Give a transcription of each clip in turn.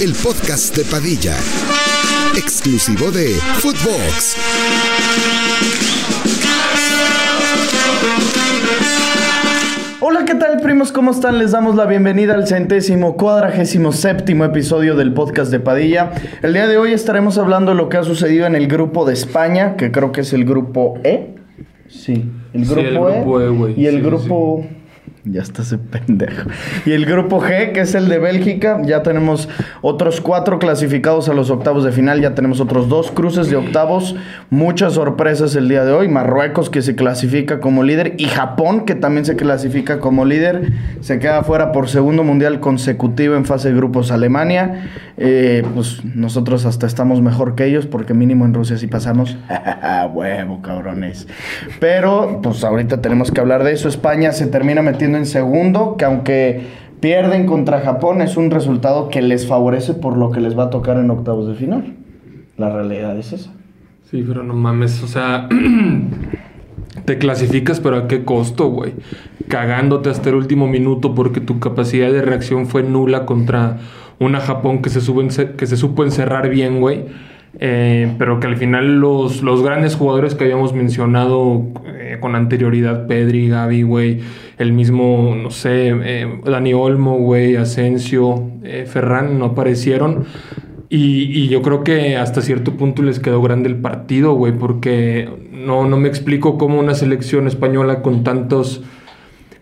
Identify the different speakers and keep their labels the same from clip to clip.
Speaker 1: El podcast de Padilla, exclusivo de Footbox.
Speaker 2: Hola, ¿qué tal primos? ¿Cómo están? Les damos la bienvenida al centésimo cuadragésimo séptimo episodio del podcast de Padilla. El día de hoy estaremos hablando de lo que ha sucedido en el grupo de España, que creo que es el grupo E. Sí, el
Speaker 3: Sí,
Speaker 2: grupo,
Speaker 3: el grupo E, güey.
Speaker 2: Y el
Speaker 3: Sí,
Speaker 2: grupo... Ya está ese pendejo. Y el grupo G, que es el de Bélgica, ya tenemos otros cuatro clasificados a los octavos de final, ya tenemos otros dos cruces de octavos, muchas sorpresas el día de hoy, Marruecos que se clasifica como líder y Japón que también se clasifica como líder, se queda fuera por segundo mundial consecutivo en fase de grupos. Alemania, Eh, pues nosotros hasta estamos mejor que ellos porque mínimo en Rusia sí pasamos, huevo cabrones, pero pues ahorita tenemos que hablar de eso, España se termina metiendo en segundo, que aunque pierden contra Japón es un resultado que les favorece por lo que les va a tocar en octavos de final. La realidad es esa.
Speaker 3: Sí, pero no mames, o sea, te clasificas, pero ¿a qué costo, güey? Cagándote hasta el último minuto porque tu capacidad de reacción fue nula contra una Japón que se, ence- que se supo encerrar bien, güey. Eh, pero que al final los, los grandes jugadores que habíamos mencionado con anterioridad, Pedri, Gaby, güey, el mismo, no sé, eh, Dani Olmo, güey, Asensio, eh, Ferran, no aparecieron. Y, y yo creo que hasta cierto punto les quedó grande el partido, güey, porque no, no me explico cómo una selección española con tantos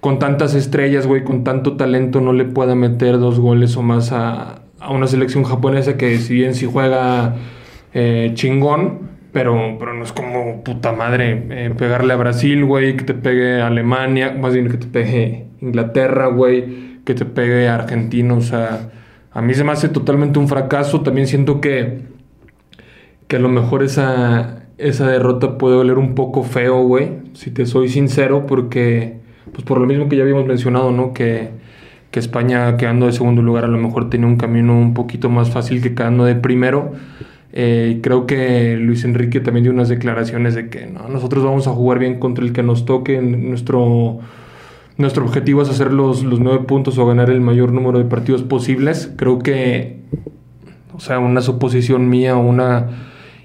Speaker 3: con tantas estrellas, güey, con tanto talento no le pueda meter dos goles o más a, a una selección japonesa que si bien sí juega eh, chingón, pero, pero no es como puta madre eh, pegarle a Brasil, güey, que te pegue Alemania, más bien que te pegue Inglaterra, güey, que te pegue Argentina, o sea, a mí se me hace totalmente un fracaso, también siento que que a lo mejor esa, esa derrota puede oler un poco feo, güey, si te soy sincero, porque, pues por lo mismo que ya habíamos mencionado, ¿no? Que, que España quedando de segundo lugar a lo mejor tenía un camino un poquito más fácil que quedando de primero. Eh, creo que Luis Enrique también dio unas declaraciones de que no, nosotros vamos a jugar bien contra el que nos toque. Nuestro, nuestro objetivo es hacer los, los nueve puntos o ganar el mayor número de partidos posibles. Creo que o sea, una suposición mía o una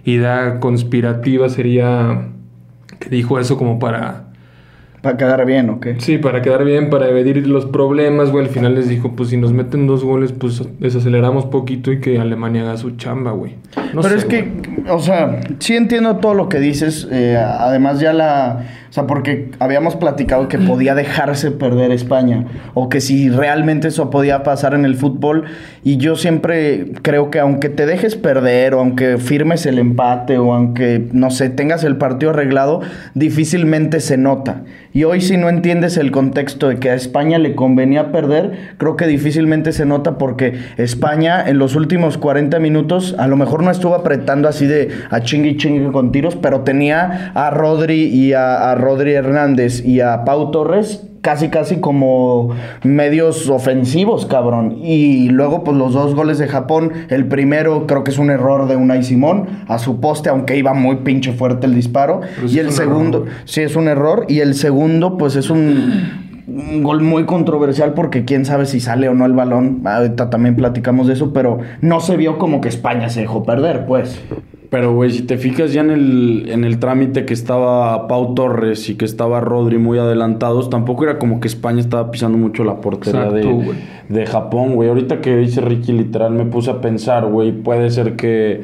Speaker 3: idea conspirativa sería que dijo eso como para...
Speaker 2: Para quedar bien, ¿o qué?
Speaker 3: Sí, para quedar bien, para evadir los problemas, güey. Al final les dijo, pues si nos meten dos goles, pues desaceleramos poquito y que Alemania haga su chamba, güey. No
Speaker 2: Pero
Speaker 3: sé,
Speaker 2: es que,
Speaker 3: güey.
Speaker 2: o sea, sí entiendo todo lo que dices. eh, además, ya la. O sea, porque habíamos platicado que podía dejarse perder España. O que si realmente eso podía pasar en el fútbol. Y yo siempre creo que aunque te dejes perder, o aunque firmes el empate, o aunque, no sé, tengas el partido arreglado, difícilmente se nota. Y hoy, si no entiendes el contexto de que a España le convenía perder, creo que difícilmente se nota porque España en los últimos 40 minutos a lo mejor no estuvo apretando así de a chingue y chingue con tiros, pero tenía a Rodri y a, a Rodri Hernández y a Pau Torres casi casi como medios ofensivos, cabrón. Y luego pues los dos goles de Japón, el primero creo que es un error de Unai Simón a su poste, aunque iba muy pinche fuerte el disparo.
Speaker 3: Pero
Speaker 2: y el
Speaker 3: un
Speaker 2: segundo,
Speaker 3: error,
Speaker 2: sí es un error. Y el segundo pues es un, un gol muy controversial porque quién sabe si sale o no el balón. Ahorita también platicamos de eso, pero no se vio como que España se dejó perder, pues.
Speaker 4: Pero, güey, si te fijas ya en el, en el trámite que estaba Pau Torres y que estaba Rodri muy adelantados, tampoco era como que España estaba pisando mucho la portería
Speaker 3: Exacto,
Speaker 4: de, de Japón, güey. Ahorita que dice Ricky, literal, me puse a pensar, güey, puede ser que,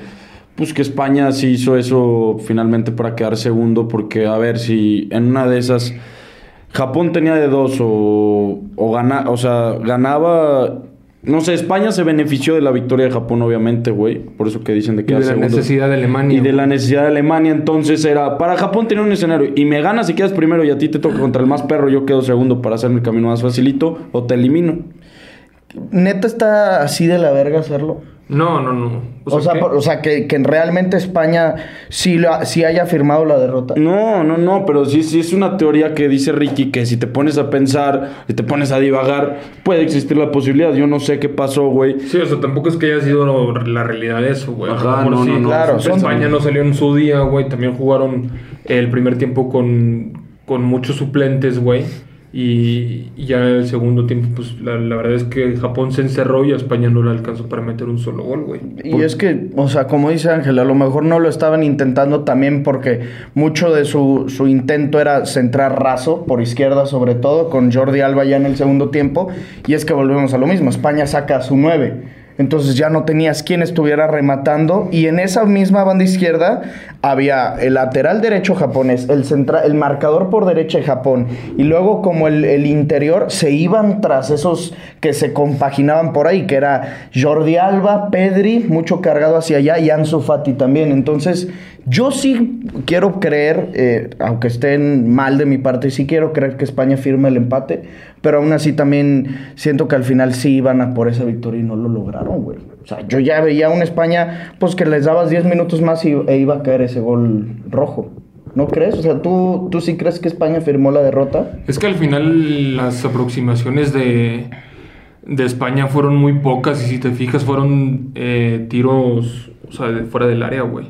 Speaker 4: pues que España sí hizo eso finalmente para quedar segundo, porque, a ver, si en una de esas Japón tenía de dos o, o, gana, o sea, ganaba... No sé, España se benefició de la victoria de Japón, obviamente, güey. Por eso que dicen de
Speaker 3: Y
Speaker 4: que
Speaker 3: de la necesidad de Alemania.
Speaker 4: y de la necesidad de Alemania, entonces era. Para Japón tenía un escenario. Y me ganas y quedas primero y a ti te toca contra el más perro. Yo quedo segundo para hacerme el camino más facilito. O te elimino.
Speaker 2: Neta está así de la verga hacerlo.
Speaker 3: No, no, no.
Speaker 2: O sea, o sea, que, que realmente España sí, lo ha- sí haya firmado la derrota.
Speaker 4: No, no, no. Pero sí, sí es una teoría que dice Ricky que si te pones a pensar, si te pones a divagar, puede existir la posibilidad. Yo no sé qué pasó, güey.
Speaker 3: Sí, o sea, tampoco es que haya sido lo- la realidad de eso, güey.
Speaker 4: Ajá, no,
Speaker 3: sí,
Speaker 4: no, no.
Speaker 2: Claro, son-
Speaker 3: España no salió en su día, güey. También jugaron el primer tiempo con, con muchos suplentes, güey. Y ya el segundo tiempo, pues la, la verdad es que Japón se encerró y a España no le alcanzó para meter un solo gol, güey.
Speaker 2: Y es que, o sea, como dice Ángel, a lo mejor no lo estaban intentando también porque mucho de su, su intento era centrar raso, por izquierda sobre todo, con Jordi Alba ya en el segundo tiempo. Y es que volvemos a lo mismo, España saca a su 9. Entonces ya no tenías quien estuviera rematando. Y en esa misma banda izquierda había el lateral derecho japonés, el, centra- el marcador por derecha de Japón. Y luego como el, el interior se iban tras esos que se compaginaban por ahí, que era Jordi Alba, Pedri, mucho cargado hacia allá, y Ansu Fati también. Entonces yo sí quiero creer, eh, aunque estén mal de mi parte, sí quiero creer que España firme el empate, pero aún así también siento que al final sí iban a por esa victoria y no lo lograron, güey. O sea, yo ya veía una España, pues que les dabas 10 minutos más y, e iba a caer ese gol rojo. ¿No crees? O sea, ¿tú, ¿tú sí crees que España firmó la derrota?
Speaker 3: Es que al final las aproximaciones de, de España fueron muy pocas y si te fijas fueron eh, tiros o sea, de fuera del área, güey.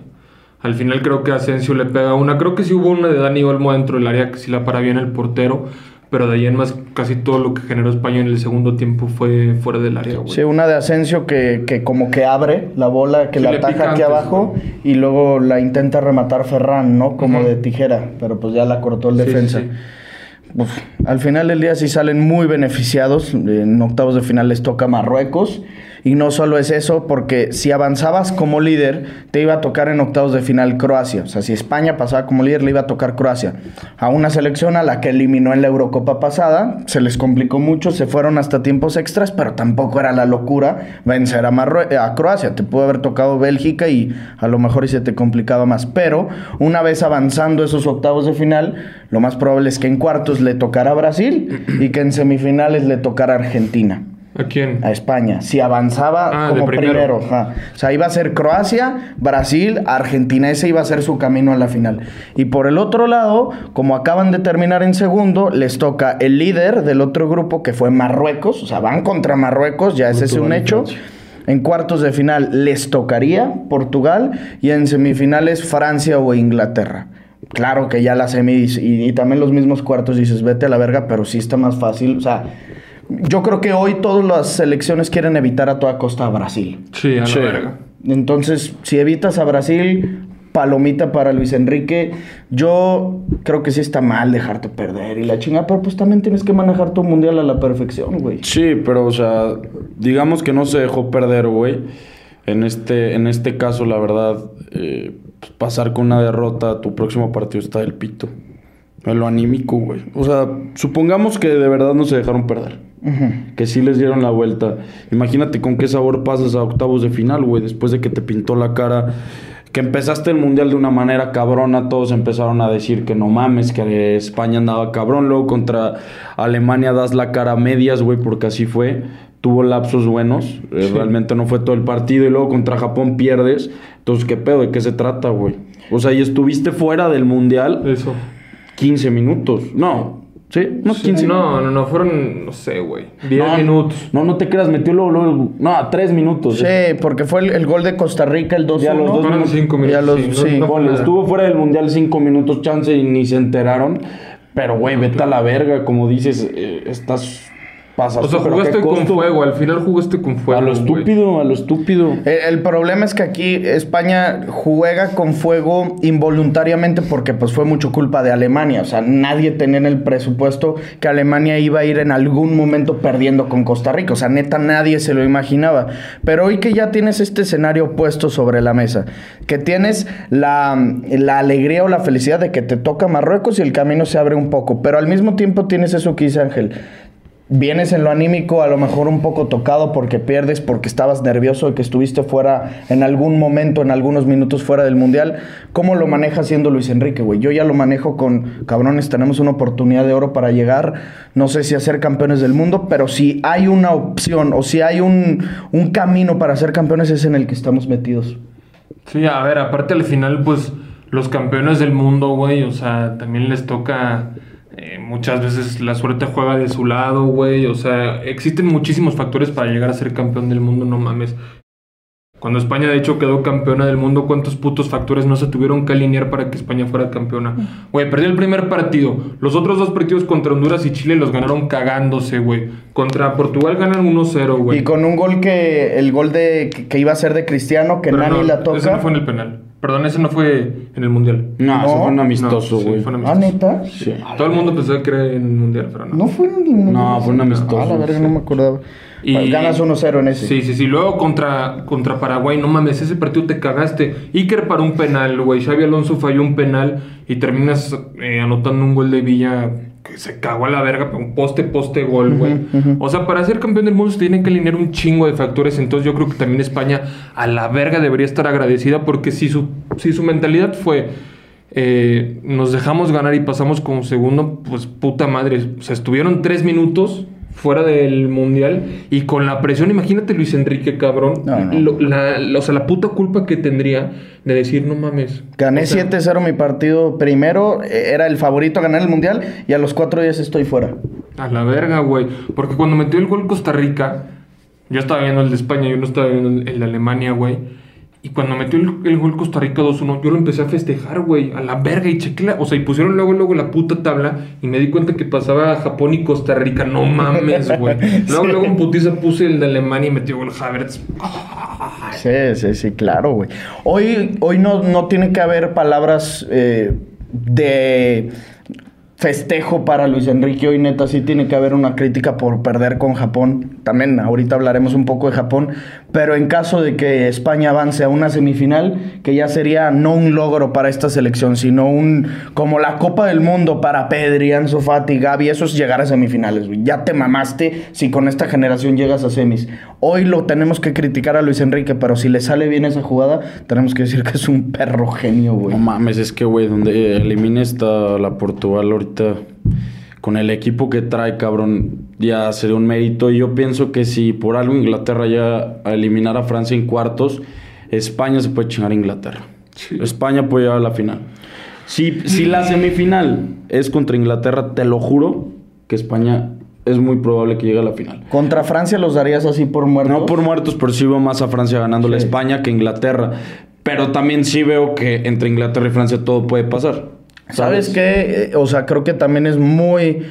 Speaker 3: Al final creo que Asensio le pega una. Creo que sí hubo una de Dani Olmo dentro del área que sí la para bien el portero. Pero de ahí en más casi todo lo que generó España en el segundo tiempo fue fuera del área, güey.
Speaker 2: Sí, una de Asensio que, que como que abre la bola, que
Speaker 3: Sí,
Speaker 2: la ataja aquí
Speaker 3: antes,
Speaker 2: abajo
Speaker 3: güey.
Speaker 2: y luego la intenta rematar Ferran, ¿no? Como de tijera, pero pues ya la cortó el
Speaker 3: sí,
Speaker 2: defensa.
Speaker 3: sí.
Speaker 2: Uf, al final del día sí salen muy beneficiados. En octavos de final les toca Marruecos. Y no solo es eso, porque si avanzabas como líder, te iba a tocar en octavos de final Croacia. O sea, si España pasaba como líder, le iba a tocar Croacia. A una selección a la que eliminó en la Eurocopa pasada, se les complicó mucho, se fueron hasta tiempos extras, pero tampoco era la locura vencer a, Croacia. Te pudo haber tocado Bélgica y a lo mejor y se te complicaba más. Pero una vez avanzando esos octavos de final, lo más probable es que en cuartos le tocara a Brasil y que en semifinales le tocara a Argentina
Speaker 3: ¿A quién?
Speaker 2: a España. Si avanzaba
Speaker 3: Ah,
Speaker 2: como
Speaker 3: primero.
Speaker 2: O sea, iba a ser Croacia, Brasil, Argentina. Ese iba a ser su camino a la final. Y por el otro lado, como acaban de terminar en segundo, les toca el líder del otro grupo que fue Marruecos. O sea, van contra Marruecos, ya ese es un hecho. En cuartos de final les tocaría Portugal y en semifinales Francia o Inglaterra. Claro que ya las semis y, y también los mismos cuartos dices, vete a la verga, pero sí está más fácil. O sea, yo creo que hoy todas las selecciones quieren evitar a toda costa a Brasil.
Speaker 3: Sí, a la
Speaker 4: Sí.
Speaker 3: verga.
Speaker 2: Entonces, si evitas a Brasil, palomita para Luis Enrique. Yo creo que sí está mal dejarte perder y la chinga, pero pues también tienes que manejar tu mundial a la perfección, güey.
Speaker 4: Sí, pero o sea, digamos que no se dejó perder, güey. En este, en este caso, la verdad, eh, pues, pasar con una derrota, tu próximo partido está del pito. En lo anímico, güey. O sea, supongamos que de verdad no se dejaron perder. Que sí les dieron la vuelta. Imagínate con qué sabor pasas a octavos de final, güey. Después de que te pintó la cara. Que empezaste el mundial de una manera cabrona. Todos empezaron a decir que no mames, que España andaba cabrón. Luego contra Alemania das la cara a medias, güey, porque así fue. Tuvo lapsos buenos. Eh, Realmente no fue todo el partido. Y luego contra Japón pierdes. Entonces, ¿qué pedo? ¿De qué se trata, güey? O sea, y estuviste fuera del mundial
Speaker 3: Eso.
Speaker 4: 15 minutos. No. ¿Sí? No,
Speaker 3: Sí,
Speaker 4: 15
Speaker 3: no, no, no, fueron, no sé, güey. 10
Speaker 4: no,
Speaker 3: minutos.
Speaker 4: No, no te creas, metió luego, luego- No, a tres minutos.
Speaker 2: Sí, porque fue el, el gol de Costa Rica, el 2-1.
Speaker 4: Ya los dos
Speaker 3: Fueron
Speaker 4: minutos.
Speaker 3: 5
Speaker 2: Ya
Speaker 3: minutos.
Speaker 2: los-
Speaker 3: sí,
Speaker 2: sí.
Speaker 3: nada.
Speaker 4: estuvo fuera del mundial cinco minutos chance y ni se enteraron. Pero, güey, vete a la verga, como dices, eh, estás
Speaker 3: O sea, jugaste
Speaker 4: ¿qué
Speaker 3: con fuego. Al final jugaste con fuego.
Speaker 4: A lo estúpido, a lo estúpido.
Speaker 2: El, el problema es que aquí España juega con fuego involuntariamente porque pues fue mucho culpa de Alemania. O sea, nadie tenía en el presupuesto que Alemania iba a ir en algún momento perdiendo con Costa Rica. O sea, neta nadie se lo imaginaba. Pero hoy que ya tienes este escenario puesto sobre la mesa, que tienes la, la alegría o la felicidad de que te toca Marruecos y el camino se abre un poco. Pero al mismo tiempo tienes eso que dice Ángel. Vienes en lo anímico a lo mejor un poco tocado porque pierdes, porque estabas nervioso y que estuviste fuera en algún momento, en algunos minutos fuera del mundial. ¿Cómo lo maneja siendo Luis Enrique, güey? Yo ya lo manejo con, cabrones, tenemos una oportunidad de oro para llegar, no sé si a ser campeones del mundo, pero si hay una opción o si hay un, un camino para ser campeones es en el que estamos metidos.
Speaker 3: Sí, a ver, aparte al final, pues, los campeones del mundo, güey, o sea, también les toca. Muchas veces la suerte juega de su lado, güey. O sea, existen muchísimos factores para llegar a ser campeón del mundo, no mames. Cuando España de hecho quedó campeona del mundo, ¿cuántos putos factores no se tuvieron que alinear para que España fuera campeona? Güey, perdió el primer partido. Los otros dos partidos contra Honduras y Chile los ganaron cagándose, güey. Contra Portugal ganan 1-0, güey.
Speaker 2: Y con un gol que. El gol de que, que iba a ser de Cristiano, que
Speaker 3: Pero
Speaker 2: Nani
Speaker 3: no,
Speaker 2: la toca.
Speaker 3: Ese no fue en el penal. Perdón, ese no fue en el mundial.
Speaker 4: No, eso
Speaker 2: No,
Speaker 4: fue un amistoso,
Speaker 3: No, sí,
Speaker 4: güey.
Speaker 3: fue un
Speaker 2: Ah, neta.
Speaker 4: Sí.
Speaker 3: Todo el mundo pensaba que era en el mundial, pero no.
Speaker 2: No fue un.
Speaker 4: No, fue un amistoso.
Speaker 2: Ah, la verga,
Speaker 4: sí.
Speaker 2: no me acordaba.
Speaker 3: Y-
Speaker 2: Pues ganas 1-0 en ese.
Speaker 3: Sí, sí, sí. Luego contra, contra Paraguay, no mames, ese partido te cagaste. Iker paró un penal, güey. Xavi Alonso falló un penal y terminas eh, anotando un gol de Villa que se cagó a la verga, un poste, poste, gol, güey. O sea, para ser campeón del mundo se tienen que alinear un chingo de factores. Entonces yo creo que también España a la verga debería estar agradecida porque si su, si su mentalidad fue... eh, nos dejamos ganar y pasamos como segundo, pues puta madre. O sea, estuvieron tres minutos fuera del mundial y con la presión, imagínate Luis Enrique, cabrón.
Speaker 2: No, no.
Speaker 3: Lo- la, la- o sea, la puta culpa que tendría de decir, no mames.
Speaker 2: Gané
Speaker 3: O sea,
Speaker 2: 7-0 mi partido primero, eh, era el favorito a ganar el mundial y a los cuatro días estoy fuera.
Speaker 3: A la verga, güey. Porque cuando metió el gol Costa Rica, yo estaba viendo el de España, yo no estaba viendo el de Alemania, güey. Y cuando metió el, el gol Costa Rica 2-1, yo lo empecé a festejar, güey, a la verga y chequé la- O sea, y pusieron luego, luego la puta tabla y me di cuenta que pasaba Japón y Costa Rica. No mames, güey. Luego,
Speaker 2: Sí.
Speaker 3: luego en putiza puse el de Alemania y metió gol Havertz.
Speaker 2: Sí, sí, sí, claro, güey. Hoy, hoy no, no tiene que haber palabras eh, de festejo para Luis Enrique. Hoy neta sí tiene que haber una crítica por perder con Japón. También ahorita hablaremos un poco de Japón. Pero en caso de que España avance a una semifinal, que ya sería no un logro para esta selección, sino un como la Copa del Mundo para Pedri, Ansu Fati, Gaby, eso es llegar a semifinales. güey. Ya te mamaste si con esta generación llegas a semis. Hoy lo tenemos que criticar a Luis Enrique, pero si le sale bien esa jugada, tenemos que decir que es un perro genio, güey.
Speaker 4: No mames, es que, güey, donde elimine esta la Portugal ahorita, con el equipo que trae, cabrón, ya sería un mérito. Y yo pienso que si por algo Inglaterra ya a eliminar a Francia en cuartos, España se puede chingar a Inglaterra.
Speaker 3: Sí.
Speaker 4: España puede llegar a la final. Si, si la semifinal es contra Inglaterra, te lo juro que España es muy probable que llegue a la final.
Speaker 2: Contra Francia los darías así por muertos.
Speaker 4: No por muertos, pero sí veo más a Francia ganándole a
Speaker 2: Sí.
Speaker 4: España que a Inglaterra. Pero también sí veo que entre Inglaterra y Francia todo puede pasar.
Speaker 2: ¿Sabes qué? Eh, O sea, creo que también es muy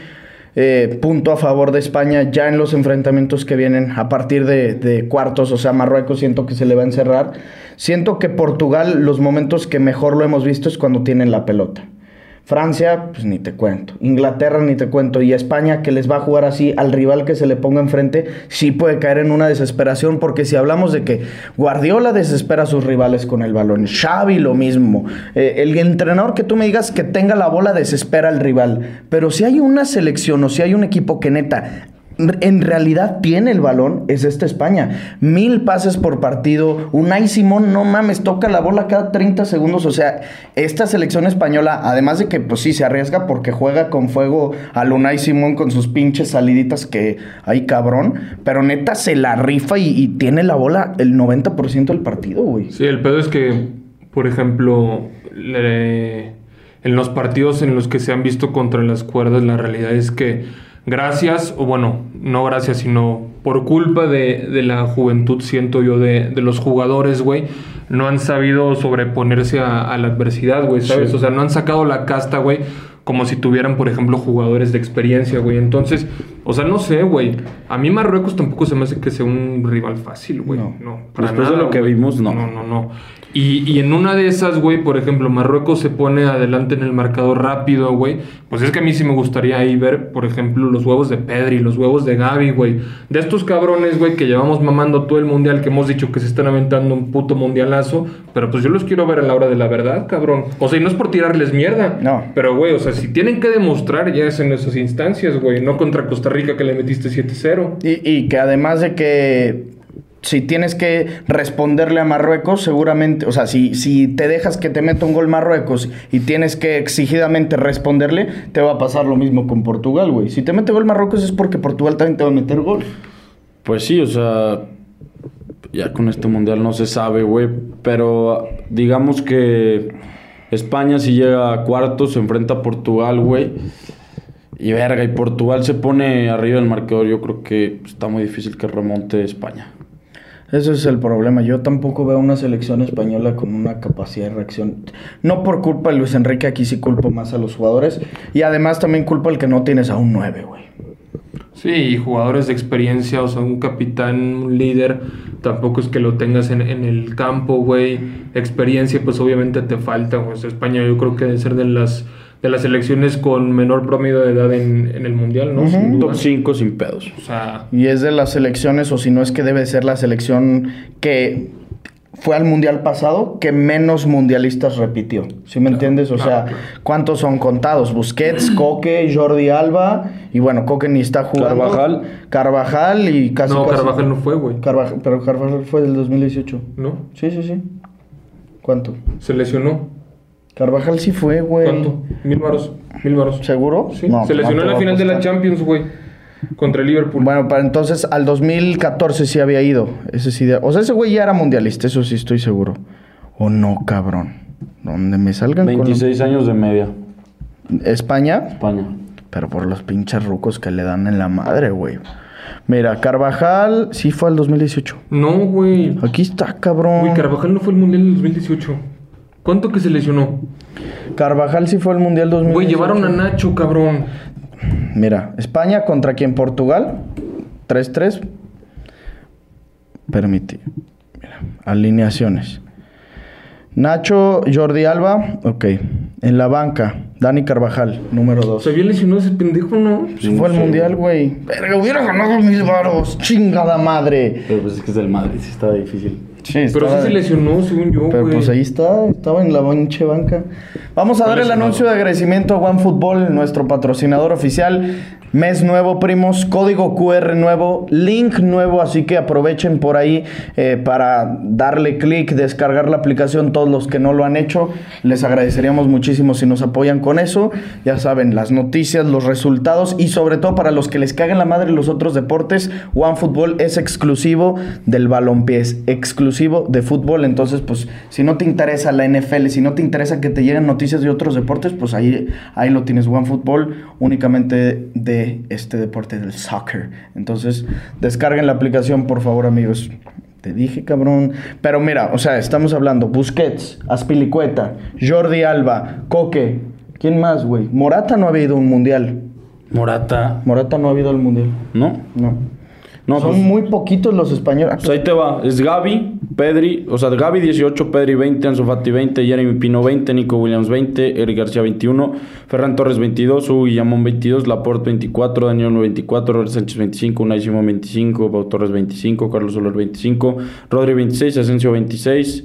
Speaker 2: eh, punto a favor de España ya en los enfrentamientos que vienen a partir de, de cuartos. O sea, Marruecos siento que se le va a encerrar. Siento que Portugal, los momentos que mejor lo hemos visto es cuando tienen la pelota. Francia, pues ni te cuento. Inglaterra, ni te cuento. Y España, que les va a jugar así al rival que se le ponga enfrente, sí puede caer en una desesperación. Porque si hablamos de que Guardiola desespera a sus rivales con el balón, Xavi lo mismo. Eh, el entrenador que tú me digas que tenga la bola desespera al rival. Pero si hay una selección o si hay un equipo que neta en realidad tiene el balón es esta España. Mil pases por partido. Unai Simón, no mames, toca la bola cada 30 segundos. O sea, esta selección española, además de que pues sí se arriesga porque juega con fuego al Unai Simón con sus pinches saliditas que hay cabrón. Pero neta se la rifa y, tiene la bola el 90% del partido, güey.
Speaker 3: Sí, el pedo es que, por ejemplo, en los partidos en los que se han visto contra las cuerdas, la realidad es que gracias, o bueno, no gracias, sino por culpa de, de la juventud, siento yo, de, de los jugadores, güey, no han sabido sobreponerse a, a la adversidad, güey, ¿sabes? O sea, no han sacado la casta, güey, como si tuvieran, por ejemplo, jugadores de experiencia, güey. Entonces, o sea, no sé, güey. A mí Marruecos tampoco se me hace que sea un rival fácil, güey.
Speaker 2: No.
Speaker 3: No. para
Speaker 4: Después de lo que vimos, no.
Speaker 3: No, no, no. Y, y en una de esas, güey, por ejemplo, Marruecos se pone adelante en el marcador rápido, güey. Pues es que a mí sí me gustaría ahí ver, por ejemplo, los huevos de Pedri, los huevos de Gaby, güey. De estos cabrones, güey, que llevamos mamando todo el mundial, que hemos dicho que se están aventando un puto mundialazo. Pero pues yo los quiero ver a la hora de la verdad, cabrón. O sea, y no es por tirarles mierda.
Speaker 2: No.
Speaker 3: Pero, güey, o sea, si tienen que demostrar, ya es en esas instancias, güey. No contra Costa Rica que le metiste 7-0.
Speaker 2: Y, y que además de que si tienes que responderle a Marruecos, seguramente, o sea, si, si te dejas que te meta un gol Marruecos y tienes que exigidamente responderle, te va a pasar lo mismo con Portugal, güey. Si te mete gol Marruecos es porque Portugal también te va a meter gol.
Speaker 4: Pues sí, o sea, ya con este mundial no se sabe, güey. Pero digamos que España si llega a cuartos, se enfrenta a Portugal, güey. Y verga, y Portugal se pone arriba del marcador. Yo creo que está muy difícil que remonte España.
Speaker 2: Ese es el problema. Yo tampoco veo una selección española con una capacidad de reacción. No por culpa de Luis Enrique, aquí sí culpo más a los jugadores. Y además también culpo al que no tienes a un 9, güey.
Speaker 3: Sí, y jugadores de experiencia, o sea, un capitán, un líder, tampoco es que lo tengas en, en el campo, güey. Experiencia, pues obviamente te falta, güey. O sea, España yo creo que debe ser de las, de las selecciones con menor promedio de edad en, en el Mundial, ¿no? Sin duda.
Speaker 4: Top 5 sin pedos.
Speaker 3: O sea,
Speaker 2: Y es de las selecciones, o si no es que debe ser la selección que fue al mundial pasado que menos mundialistas repitió. ¿Sí me entiendes? O
Speaker 3: claro,
Speaker 2: sea,
Speaker 3: claro.
Speaker 2: ¿cuántos son contados? Busquets, Coque, Jordi Alba, y bueno, Coque ni está jugando.
Speaker 4: Carvajal.
Speaker 2: Carvajal y casi.
Speaker 3: no,
Speaker 2: casi-
Speaker 3: Carvajal no fue, güey.
Speaker 2: Carvajal, pero Carvajal fue del 2018.
Speaker 3: ¿No?
Speaker 2: Sí, sí, sí. ¿Cuánto?
Speaker 3: Se lesionó.
Speaker 2: Carvajal sí fue, güey.
Speaker 3: ¿Cuánto? Mil varos. Mil varos.
Speaker 2: ¿Seguro?
Speaker 3: Sí.
Speaker 2: No,
Speaker 3: se lesionó en la final de la
Speaker 2: apostar.
Speaker 3: Champions, güey. Contra el Liverpool.
Speaker 2: Bueno, para entonces al 2014 sí había ido. Ese sí. de- O sea, ese güey ya era mundialista, eso sí estoy seguro. O no, cabrón. Donde me salgan con
Speaker 4: 26 años de media.
Speaker 2: España,
Speaker 4: España.
Speaker 2: pero por los pinches rucos que le dan en la madre, güey. Mira, Carvajal sí fue al 2018.
Speaker 3: No, güey.
Speaker 2: Aquí está, cabrón.
Speaker 3: Güey, Carvajal no fue el Mundial del 2018. ¿Cuánto que se lesionó?
Speaker 2: Carvajal sí fue al mundial 2018.
Speaker 3: Güey, llevaron a Nacho, cabrón.
Speaker 2: Mira, España contra quién? Portugal. 3-3. Permite. Mira, alineaciones. Nacho, Jordi Alba, ok. En la banca, Dani Carvajal, número 2.
Speaker 3: Se había lesionado ese pendejo, ¿no?
Speaker 2: Se fue al mundial, güey. Verga, hubiera ganado mil varos. Chingada madre.
Speaker 4: Pero pues es que es del Madrid, sí estaba difícil.
Speaker 2: Sí,
Speaker 3: Pero sí se lesionó, según yo,
Speaker 2: Pero
Speaker 3: güey.
Speaker 2: pues ahí está, estaba en la pinche banca. Vamos a dar el anuncio de agradecimiento a OneFootball, nuestro patrocinador oficial. Mes nuevo, primos, código QR nuevo, link nuevo, así que aprovechen por ahí eh, para darle clic, descargar la aplicación, todos los que no lo han hecho. Les agradeceríamos muchísimo si nos apoyan con eso. Ya saben, las noticias, los resultados y sobre todo para los que les caguen la madre los otros deportes, OneFootball es exclusivo del balompié, es exclusivo de fútbol. Entonces, pues, si no te interesa la NFL, si no te interesa que te lleguen noticias de otros deportes, pues ahí, ahí lo tienes, OneFootball, únicamente de este deporte del soccer. Entonces, descarguen la aplicación, por favor, amigos. Te dije, cabrón. Pero mira, o sea, estamos hablando Busquets, Aspilicueta, Jordi Alba, Coque. ¿Quién más, güey? Morata no había ido a un mundial.
Speaker 4: Morata.
Speaker 2: Morata no ha habido al mundial.
Speaker 4: ¿No?
Speaker 2: No.
Speaker 4: No,
Speaker 2: Son
Speaker 4: pues,
Speaker 2: muy poquitos los españoles.
Speaker 4: pues ahí te va. Es Gaby, Pedri, o sea, Gaby 18, Pedri 20, Ansu Fati 20, Jeremy Pino 20, Nico Williams 20, Eric García 21, Ferran Torres 22, Hugo Guillamón 22, Laporte 24, Daniel 24, Robert Sánchez 25, Unai Simón 25, Pau Torres 25, Carlos Soler 25, Rodri 26, Asensio 26,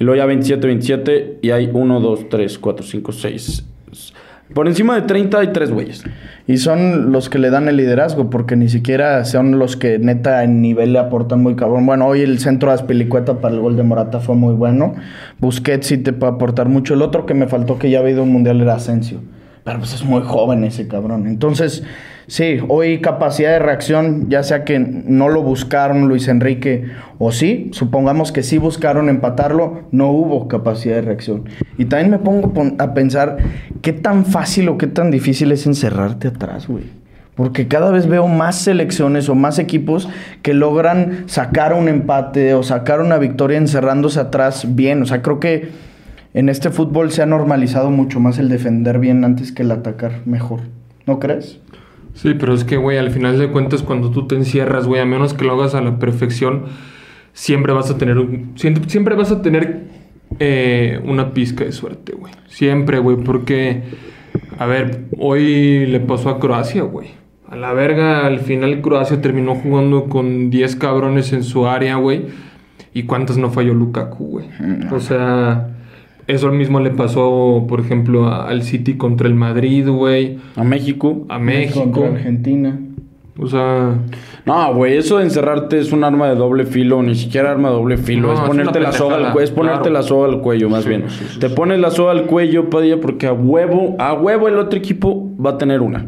Speaker 4: y luego ya 27, 27, y hay 1, 2, 3, 4, 5, 6. Por encima de 30 hay 3 güeyes.
Speaker 2: Y son los que le dan el liderazgo, porque ni siquiera son los que neta en nivel le aportan muy cabrón. Bueno, hoy el centro de Aspilicueta para el gol de Morata fue muy bueno. Busquets sí te puede aportar mucho. El otro que me faltó que ya había ido un mundial era Asensio. Pero pues es muy joven ese cabrón. Entonces, sí, hoy capacidad de reacción, ya sea que no lo buscaron Luis Enrique o sí, supongamos que sí buscaron empatarlo, no hubo capacidad de reacción. Y también me pongo pon- a pensar qué tan fácil o qué tan difícil es encerrarte atrás, güey. Porque cada vez veo más selecciones o más equipos que logran sacar un empate o sacar una victoria encerrándose atrás bien. O sea, creo que en este fútbol se ha normalizado mucho más el defender bien antes que el atacar mejor. ¿No crees?
Speaker 3: Sí, pero es que, güey, al final de cuentas, cuando tú te encierras, güey, a menos que lo hagas a la perfección, siempre vas a tener un- siempre, siempre vas a tener eh, una pizca de suerte, güey. Siempre, güey, porque, a ver, hoy le pasó a Croacia, güey. A la verga, al final Croacia terminó jugando con 10 cabrones en su área, güey. ¿Y cuántas no falló Lukaku, güey? O sea, eso mismo le pasó, por ejemplo, a- al City contra el Madrid, güey.
Speaker 4: A México.
Speaker 3: A México.
Speaker 2: Contra Argentina.
Speaker 3: O sea,
Speaker 4: No, güey, eso de encerrarte es un arma de doble filo, ni siquiera arma de doble filo,
Speaker 3: No,
Speaker 4: es ponerte la soga al es ponerte
Speaker 3: claro.
Speaker 4: la soga al cuello, más
Speaker 3: Sí,
Speaker 4: bien.
Speaker 3: sí, sí,
Speaker 4: Te
Speaker 3: sí.
Speaker 4: pones la soga al cuello, Padilla, porque a huevo, a huevo el otro equipo va a tener una.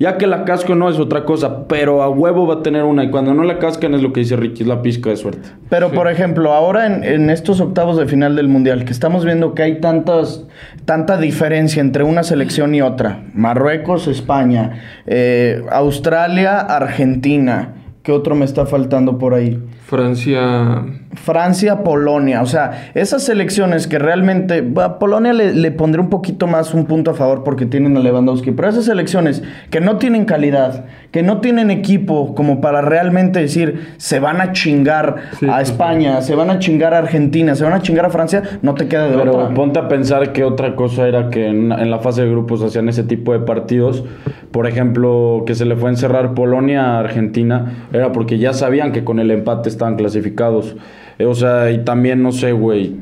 Speaker 4: Ya que la casco no es otra cosa, pero a huevo va a tener una. Y cuando no la cascan es lo que dice Ricky, es la pizca de suerte.
Speaker 2: Pero,
Speaker 3: Sí.
Speaker 2: por ejemplo, ahora en, en estos octavos de final del Mundial, que estamos viendo que hay tantas, tanta diferencia entre una selección y otra. Marruecos, España, eh, Australia, Argentina, ¿Qué otro me está faltando por ahí?
Speaker 3: Francia.
Speaker 2: Francia, Polonia. O sea, esas selecciones que realmente. A Polonia le, le, pondré un poquito más un punto a favor porque tienen a Lewandowski. Pero esas selecciones que no tienen calidad, que no tienen equipo como para realmente decir se van a chingar
Speaker 3: Sí,
Speaker 2: a España, se van a chingar a Argentina, se van a chingar a Francia, no te queda de
Speaker 4: Pero
Speaker 2: otra.
Speaker 4: ponte a pensar que otra cosa era que en, en la fase de grupos hacían ese tipo de partidos. Por ejemplo, que se le fue a encerrar Polonia a Argentina, era porque ya sabían que con el empate estaban clasificados. Eh, o sea, y también, no sé, güey,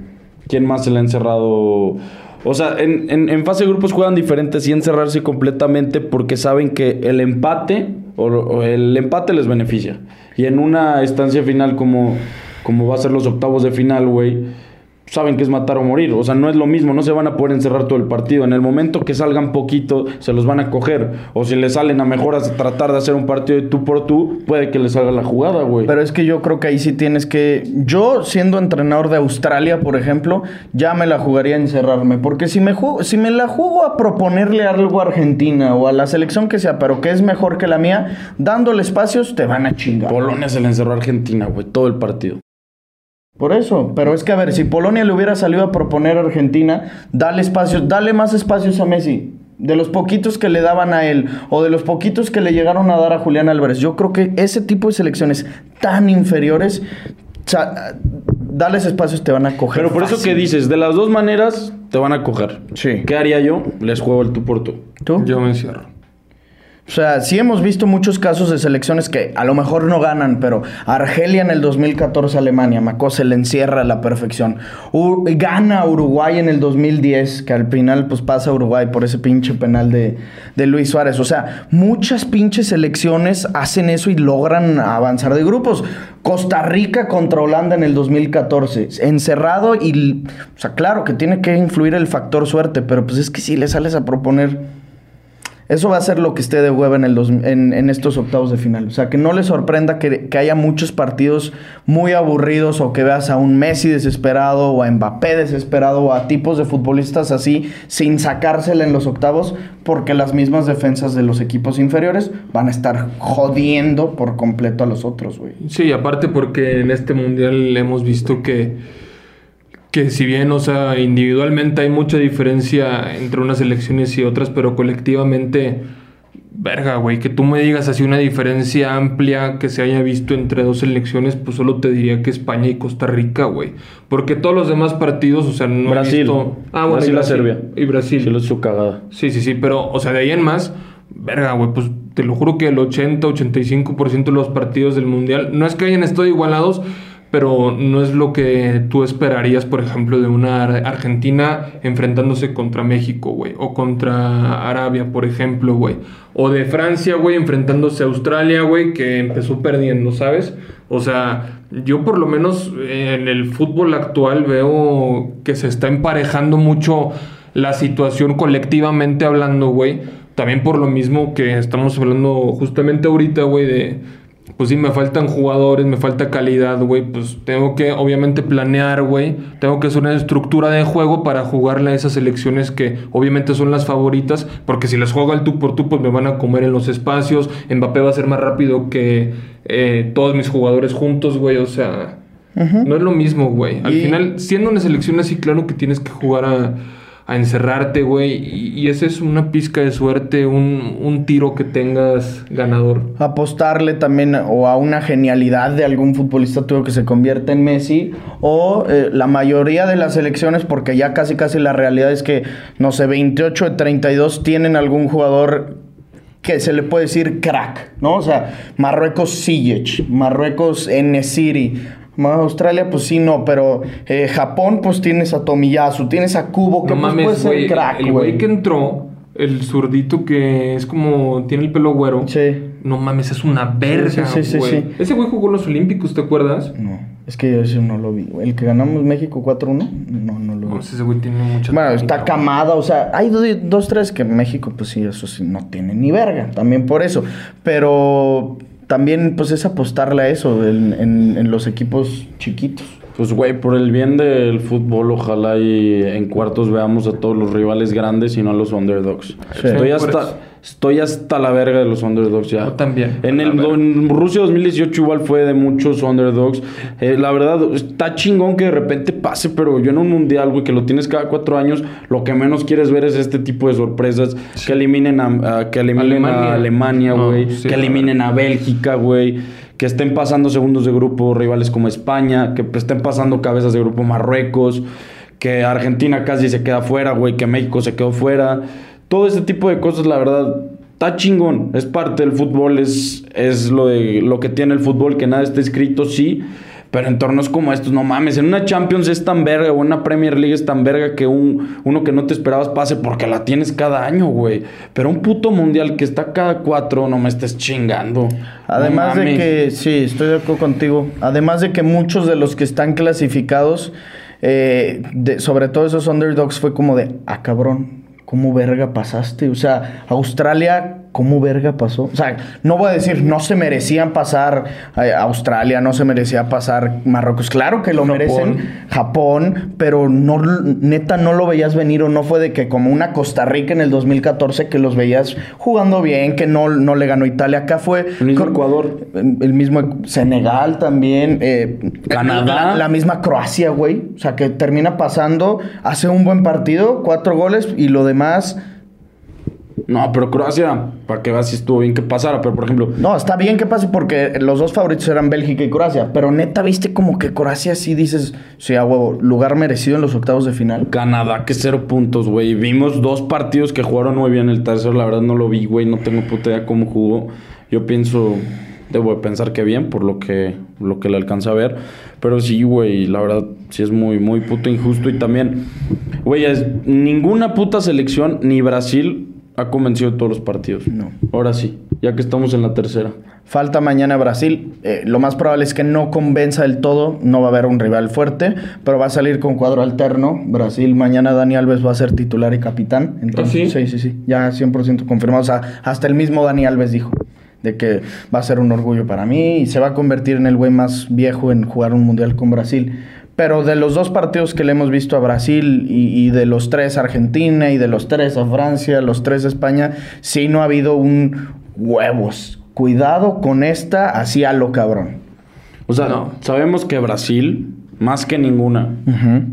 Speaker 4: ¿quién más se le ha encerrado? O sea, en, en- fase de grupos juegan diferentes y encerrarse completamente porque saben que el empate o el empate les beneficia. Y en una estancia final como, como va a ser los octavos de final, güey, saben que es matar o morir. O sea, no es lo mismo, no se van a poder encerrar todo el partido. En el momento que salgan poquito, se los van a coger. O si le salen a mejor a tratar de hacer un partido de tú por tú, puede que les salga la jugada, güey.
Speaker 2: Pero es que yo creo que ahí sí tienes que. Yo, siendo entrenador de Australia, por ejemplo, ya me la jugaría a encerrarme. Porque si me, si me la juego a proponerle algo a Argentina o a la selección que sea, pero que es mejor que la mía, dándole espacios, te van a chingar.
Speaker 4: Polonia se le encerró a Argentina, güey, todo el partido.
Speaker 2: Por eso, pero es que a ver, si Polonia le hubiera salido a proponer a Argentina, dale espacios, dale más espacios a Messi. De los poquitos que le daban a él o de los poquitos que le llegaron a dar a Julián Álvarez. Yo creo que ese tipo de selecciones tan inferiores, o sea, dales espacios te van a coger.
Speaker 4: Pero por eso que dices, de las dos maneras te van a coger.
Speaker 2: Sí.
Speaker 4: ¿Qué haría yo? Les juego el tú por tú.
Speaker 2: ¿Tú?
Speaker 3: Yo me encierro.
Speaker 2: O sea, sí hemos visto muchos casos de selecciones que a lo mejor no ganan, pero Argelia en el 2014 Alemania, Macó se le encierra a la perfección. Gana Uruguay en el 2010, que al final pues pasa Uruguay por ese pinche penal de, de Luis Suárez. O sea, muchas pinches selecciones hacen eso y logran avanzar de grupos. Costa Rica contra Holanda en el 2014, encerrado y, o sea, claro que tiene que influir el factor suerte, pero pues es que si le sales a proponer... Eso va a ser lo que esté de hueva en, el dos- en, en estos octavos de final. O sea, que no le sorprenda que, que haya muchos partidos muy aburridos o que veas a un Messi desesperado o a Mbappé desesperado o a tipos de futbolistas así sin sacársela en los octavos porque las mismas defensas de los equipos inferiores van a estar jodiendo por completo a los otros, güey.
Speaker 3: Sí, aparte porque en este mundial hemos visto que, que si bien, o sea, individualmente hay mucha diferencia entre unas elecciones y otras, pero colectivamente, verga, güey, que tú me digas así una diferencia amplia que se haya visto entre dos elecciones, pues solo te diría que España y Costa Rica, güey. Porque todos los demás partidos, o sea, no he
Speaker 4: Brasil.
Speaker 3: visto... Ah, bueno,
Speaker 4: Brasil
Speaker 3: y
Speaker 4: Serbia.
Speaker 3: Y Brasil.
Speaker 4: Sí, lo cagada.
Speaker 3: Sí, sí, sí, pero, o sea, de ahí en más, verga, güey, pues te lo juro que el 80-85% de los partidos del Mundial, no es que hayan estado igualados, pero no es lo que tú esperarías, por ejemplo, de una Ar- Argentina enfrentándose contra México, güey, o contra Arabia, por ejemplo, güey, o de Francia, güey, enfrentándose a Australia, güey, que empezó perdiendo, ¿sabes? O sea, yo por lo menos en el fútbol actual veo que se está emparejando mucho la situación colectivamente hablando, güey. También por lo mismo que estamos hablando justamente ahorita, güey, de... Pues sí, me faltan jugadores, me falta calidad, güey. Pues tengo que, obviamente, planear, güey. Tengo que hacer una estructura de juego para jugarle a esas elecciones que, obviamente, son las favoritas. Porque si las juego al tú por tú, pues me van a comer en los espacios. Mbappé va a ser más rápido que eh, todos mis jugadores juntos, güey. O sea, no es lo mismo, güey. Al
Speaker 2: Y-
Speaker 3: final, siendo una selección así, claro que tienes que jugar a, a encerrarte, güey. Y, esa es una pizca de suerte, un, un tiro que tengas ganador.
Speaker 2: apostarle también o a una genialidad de algún futbolista tuvo que se convierta en Messi o eh, la mayoría de las elecciones porque ya casi casi la realidad es que no sé 28 de 32 tienen algún jugador que se le puede decir crack, ¿no? O sea, Marruecos Sijic, Marruecos Enesiri, Australia pues sí no, pero eh, Japón pues tienes a Tomiyasu, tienes a Kubo que
Speaker 3: No
Speaker 2: pues, puede
Speaker 3: mames,
Speaker 2: ser
Speaker 3: güey.
Speaker 2: crack,
Speaker 3: el güey que entró, el zurdito que es como. Tiene el pelo güero.
Speaker 2: Sí.
Speaker 3: No mames, es una verga,
Speaker 2: Sí, sí, sí,
Speaker 3: güey.
Speaker 2: sí.
Speaker 3: Ese güey jugó en los Olímpicos, ¿te acuerdas?
Speaker 2: No, es que yo ese no lo vi. El que ganamos México 4-1, no, no lo vi.
Speaker 3: Pues ese güey tiene mucha.
Speaker 2: Bueno,
Speaker 3: técnica,
Speaker 2: está camada, o sea, hay do- dos, tres que México, pues sí, eso sí, no tiene ni verga, también por eso. Pero también, pues es apostarle a eso en, en- en los equipos chiquitos.
Speaker 4: Pues, güey, por el bien del fútbol, ojalá y en cuartos veamos a todos los rivales grandes y no a los underdogs.
Speaker 2: Sí.
Speaker 4: Estoy hasta. Estoy hasta la verga de los underdogs ya.
Speaker 3: Yo también.
Speaker 4: En, el, en Rusia 2018 igual fue de muchos underdogs. Eh, la verdad, está chingón que de repente pase, pero yo en un mundial, güey, que lo tienes cada cuatro años, lo que menos quieres ver es este tipo de sorpresas. Que eliminen a, a- que eliminen
Speaker 3: Alemania.
Speaker 4: a Alemania,
Speaker 3: No,
Speaker 4: güey.
Speaker 3: sí,
Speaker 4: que eliminen a Bélgica, güey. Que estén pasando segundos de grupo rivales como España. Que estén pasando cabezas de grupo Marruecos. Que Argentina casi se queda fuera, güey. Que México se quedó fuera. Todo ese tipo de cosas, la verdad, está chingón. Es parte del fútbol. Es, es lo, de, lo que tiene el fútbol. Que nada está escrito, sí. Pero en torneos como estos, no mames. En una Champions es tan verga. O en una Premier League es tan verga que un, uno que no te esperabas pase porque la tienes cada año, güey. Pero un puto mundial que está cada cuatro, no me estés chingando.
Speaker 2: Además
Speaker 4: No
Speaker 2: de que, sí, estoy de acuerdo contigo. Además de que muchos de los que están clasificados, eh, de- sobre todo esos underdogs, fue como de, ah, cabrón, ¿cómo verga pasaste? O sea, Australia, ¿cómo verga pasó? O sea, no voy a decir, no se merecían pasar eh, Australia, no se merecía pasar Marruecos. Claro que lo
Speaker 3: Japón.
Speaker 2: merecen, Japón, pero no, neta no lo veías venir o no fue de que como una Costa Rica en el 2014 que los veías jugando bien, que no, no le ganó Italia. Acá fue
Speaker 4: El mismo Ecuador.
Speaker 2: el mismo Senegal también. eh,
Speaker 4: Canadá.
Speaker 2: La, la misma Croacia, güey. O sea, que termina pasando, hace un buen partido, cuatro goles y lo demás.
Speaker 4: No, pero Croacia, para que veas si estuvo bien que pasara. Pero por ejemplo,
Speaker 2: No, está bien que pase porque los dos favoritos eran Bélgica y Croacia. Pero neta, viste como que Croacia sí dices, sí, a huevo, lugar merecido en los octavos de final.
Speaker 4: Canadá, que cero puntos, güey. Vimos dos partidos que jugaron muy bien. El tercero, la verdad, no lo vi, güey. No tengo puta idea cómo jugó. Yo pienso, debo de pensar que bien, por lo que, lo que le alcanza a ver. Pero sí, güey, la verdad, sí es muy, muy puto injusto. Y también, güey, es, ninguna puta selección, ni Brasil, ha convencido todos los partidos.
Speaker 2: No.
Speaker 4: Ahora sí, ya que estamos en la tercera.
Speaker 2: Falta mañana Brasil. Eh, lo más probable es que no convenza del todo. No va a haber un rival fuerte, pero va a salir con cuadro alterno. Brasil mañana Dani Alves va a ser titular y capitán. Entonces,
Speaker 3: ¿Ah, sí?
Speaker 2: sí, sí, sí. Ya 100% confirmado. O sea, hasta el mismo Dani Alves dijo de que va a ser un orgullo para mí y se va a convertir en el güey más viejo en jugar un mundial con Brasil. Pero de los dos partidos que le hemos visto a Brasil y, y de los tres a Argentina y de los tres a Francia, los tres a España, sí no ha habido un huevos. Cuidado con esta, así a lo cabrón.
Speaker 4: O sea,
Speaker 3: No.
Speaker 4: sabemos que Brasil, más que ninguna,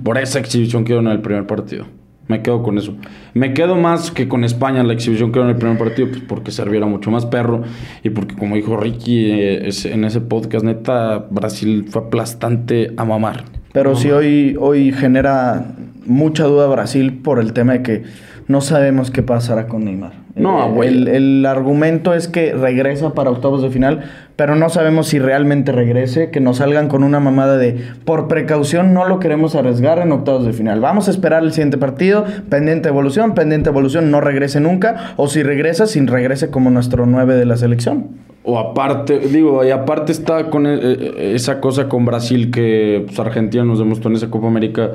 Speaker 4: por esa exhibición que dieron en el primer partido. Me quedo con eso. Me quedo más que con España en la exhibición que dieron en el primer partido, pues porque serviera mucho más perro. Y porque, como dijo Ricky eh, es- en ese podcast, neta, Brasil fue aplastante a mamar.
Speaker 2: Pero sí hoy, hoy genera mucha duda Brasil por el tema de que no sabemos qué pasará con Neymar.
Speaker 4: No,
Speaker 2: Eh. El, el argumento es que regresa para octavos de final, pero no sabemos si realmente regrese, que nos salgan con una mamada de por precaución no lo queremos arriesgar en octavos de final. Vamos a esperar el siguiente partido, pendiente evolución, pendiente evolución, no regrese nunca, o si regresa, sin regrese como nuestro 9 de la selección.
Speaker 4: O aparte, digo, y aparte está con eh, eh, esa cosa con Brasil que pues, Argentina nos demostró en esa Copa América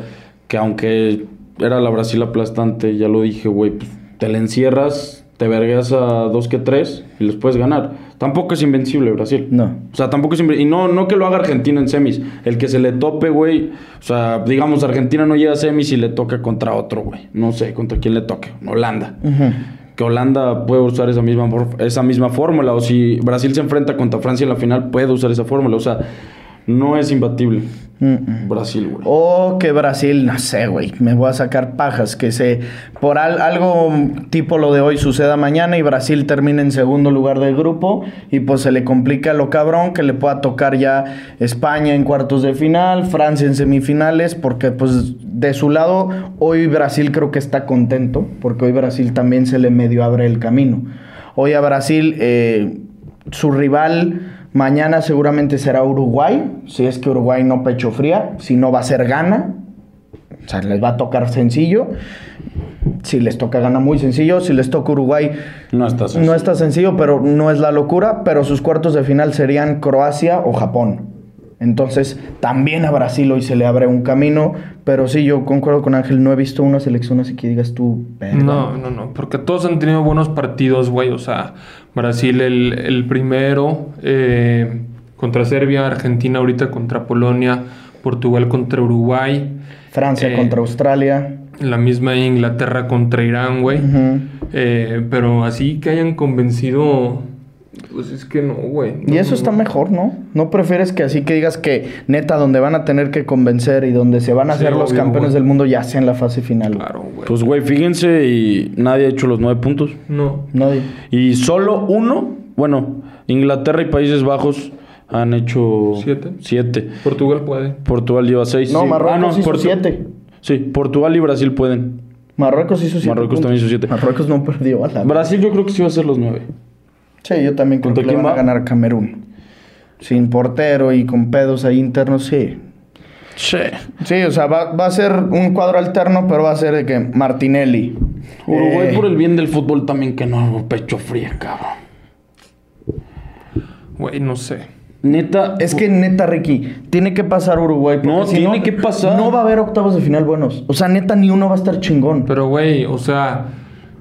Speaker 4: que aunque era la Brasil aplastante, ya lo dije, güey, pues te la encierras, te vergueas a dos que tres y les puedes ganar. Tampoco es invencible Brasil.
Speaker 2: No.
Speaker 4: O sea, tampoco es invencible. Y no, no que lo haga Argentina en semis. El que se le tope, güey. O sea, digamos, Argentina no llega a semis y le toca contra otro, güey. No sé, contra quién le toque. Holanda que Holanda puede usar esa misma, esa misma fórmula. O si Brasil se enfrenta contra Francia en la final, puede usar esa fórmula. O sea, no es imbatible Brasil, güey.
Speaker 2: O que Brasil, no sé, güey, me voy a sacar pajas, que se por al- algo tipo lo de hoy suceda mañana y Brasil termine en segundo lugar del grupo y pues se le complica lo cabrón que le pueda tocar ya España en cuartos de final, Francia en semifinales, porque pues de su lado hoy Brasil creo que está contento, porque hoy Brasil también se le medio abre el camino. Hoy a Brasil, eh, su rival mañana seguramente será Uruguay, si es que Uruguay no pecho fría, si no va a ser gana, o sea, les va a tocar sencillo. Si les toca gana muy sencillo, si les toca Uruguay
Speaker 4: No está sencillo.
Speaker 2: no está sencillo, pero no es la locura, pero sus cuartos de final serían Croacia o Japón. Entonces, también a Brasil hoy se le abre un camino, pero sí, yo concuerdo con Ángel, no he visto una selección así que digas tú.
Speaker 3: No, no, no, porque todos han tenido buenos partidos, güey. O sea, Brasil el, el primero eh, contra Serbia, Argentina ahorita contra Polonia, Portugal contra Uruguay.
Speaker 2: Francia
Speaker 3: Eh,
Speaker 2: contra Australia.
Speaker 3: La misma Inglaterra contra Irán, güey. Eh, pero así que hayan convencido. Pues es que no, güey.
Speaker 2: Y eso
Speaker 3: no,
Speaker 2: está
Speaker 3: no.
Speaker 2: mejor, ¿no? ¿No prefieres que así que digas que neta donde van a tener que convencer y donde se van a
Speaker 3: Sí,
Speaker 2: hacer los
Speaker 3: obvio,
Speaker 2: campeones
Speaker 3: güey.
Speaker 2: del mundo ya sea en la fase final?
Speaker 3: Claro, güey.
Speaker 4: Pues, güey, fíjense y nadie ha hecho los nueve puntos.
Speaker 3: no.
Speaker 2: Nadie.
Speaker 4: Y solo uno, bueno, Inglaterra y Países Bajos han hecho
Speaker 3: ¿Siete?
Speaker 4: siete.
Speaker 3: Portugal puede.
Speaker 4: Portugal lleva seis.
Speaker 2: No,
Speaker 4: sí.
Speaker 2: Marruecos hizo
Speaker 4: Portu-
Speaker 2: siete.
Speaker 4: Sí, Portugal y Brasil pueden.
Speaker 2: Marruecos hizo siete.
Speaker 4: Marruecos
Speaker 2: puntos.
Speaker 4: también hizo siete.
Speaker 2: Marruecos no perdió a la
Speaker 4: Brasil yo creo que sí va a ser los nueve.
Speaker 2: Sí, yo también creo
Speaker 4: ¿Contra
Speaker 2: que le van a ganar a Camerún. Sin portero y con pedos ahí internos, sí.
Speaker 4: Sí.
Speaker 2: Sí, o sea, va, va a ser un cuadro alterno, pero va a ser de que Martinelli.
Speaker 4: Uruguay
Speaker 2: eh,
Speaker 4: por el bien del fútbol también que no hago pecho fría, cabrón.
Speaker 3: Güey, no sé.
Speaker 4: Neta.
Speaker 2: Es que neta, Ricky, tiene que pasar Uruguay. porque
Speaker 4: No,
Speaker 2: si
Speaker 4: tiene que pasar.
Speaker 2: No va a haber octavos de final buenos. O sea, neta, ni uno va a estar chingón.
Speaker 3: Pero, güey, o sea,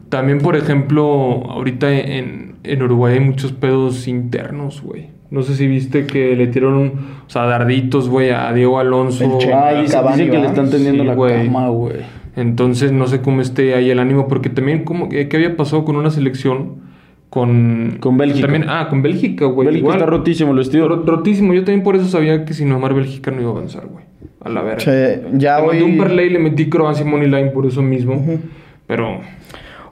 Speaker 3: también, por ejemplo, ahorita en, en Uruguay hay muchos pedos internos, güey. No sé si viste que le tiraron, o sea, darditos, güey, a Diego Alonso.
Speaker 4: Ay, dice,
Speaker 2: Cavani,
Speaker 4: dice que le están tendiendo
Speaker 3: Sí,
Speaker 4: la
Speaker 3: güey.
Speaker 4: cama, güey.
Speaker 3: Entonces, no sé cómo esté ahí el ánimo, porque también, como, ¿qué qué había pasado con una selección? Con...
Speaker 4: Con Bélgica.
Speaker 3: También, ah, con Bélgica, güey.
Speaker 4: Bélgica
Speaker 3: igual.
Speaker 4: está rotísimo el vestido.
Speaker 3: Ro- rotísimo. Yo también por eso sabía que sin mamar Bélgica no iba a avanzar, güey. A la verga.
Speaker 2: Che, ya hoy,
Speaker 3: mandé un parlay y le metí Croacia Money Line por eso mismo. Pero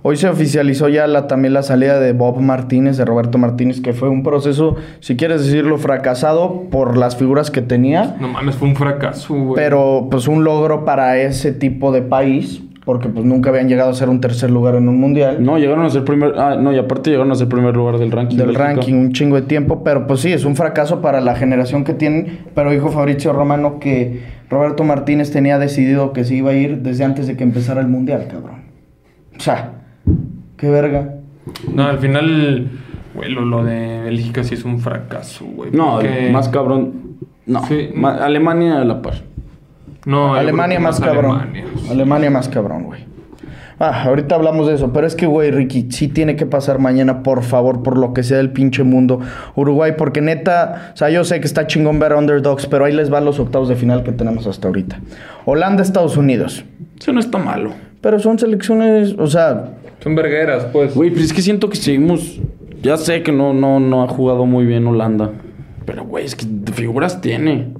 Speaker 2: hoy se oficializó ya la, también la salida de Bob Martínez, de Roberto Martínez, que fue un proceso, si quieres decirlo, fracasado por las figuras que tenía.
Speaker 3: no mames, fue un fracaso, güey.
Speaker 2: Pero pues un logro para ese tipo de país, porque pues nunca habían llegado a ser un tercer lugar en un mundial.
Speaker 4: No, llegaron a ser primer. Ah, no, y aparte llegaron a ser primer lugar del ranking.
Speaker 2: del ranking un chingo de tiempo, pero pues sí, es un fracaso para la generación que tienen, pero dijo Fabrizio Romano que Roberto Martínez tenía decidido que se iba a ir desde antes de que empezara el mundial, cabrón. O sea, qué verga.
Speaker 3: No, al final, güey, lo, lo de Bélgica sí es un fracaso, güey.
Speaker 4: No,
Speaker 3: porque-
Speaker 4: más cabrón. No.
Speaker 3: Sí.
Speaker 4: Ma- Alemania a la par.
Speaker 3: No,
Speaker 2: Alemania más cabrón.
Speaker 3: Alemania.
Speaker 2: Alemania más cabrón, güey. Ah, ahorita hablamos de eso, pero es que, güey, Ricky, sí tiene que pasar mañana, por favor, por lo que sea del pinche mundo. Uruguay, porque neta, o sea, yo sé que está chingón ver underdogs, pero ahí les van los octavos de final que tenemos hasta ahorita. Holanda, Estados Unidos.
Speaker 4: Eso no está malo.
Speaker 2: Pero son selecciones, o sea,
Speaker 3: Son vergueras, pues.
Speaker 4: Güey, pero es que siento que seguimos. Ya sé que no, no, no ha jugado muy bien Holanda. Pero, güey, es que figuras tiene.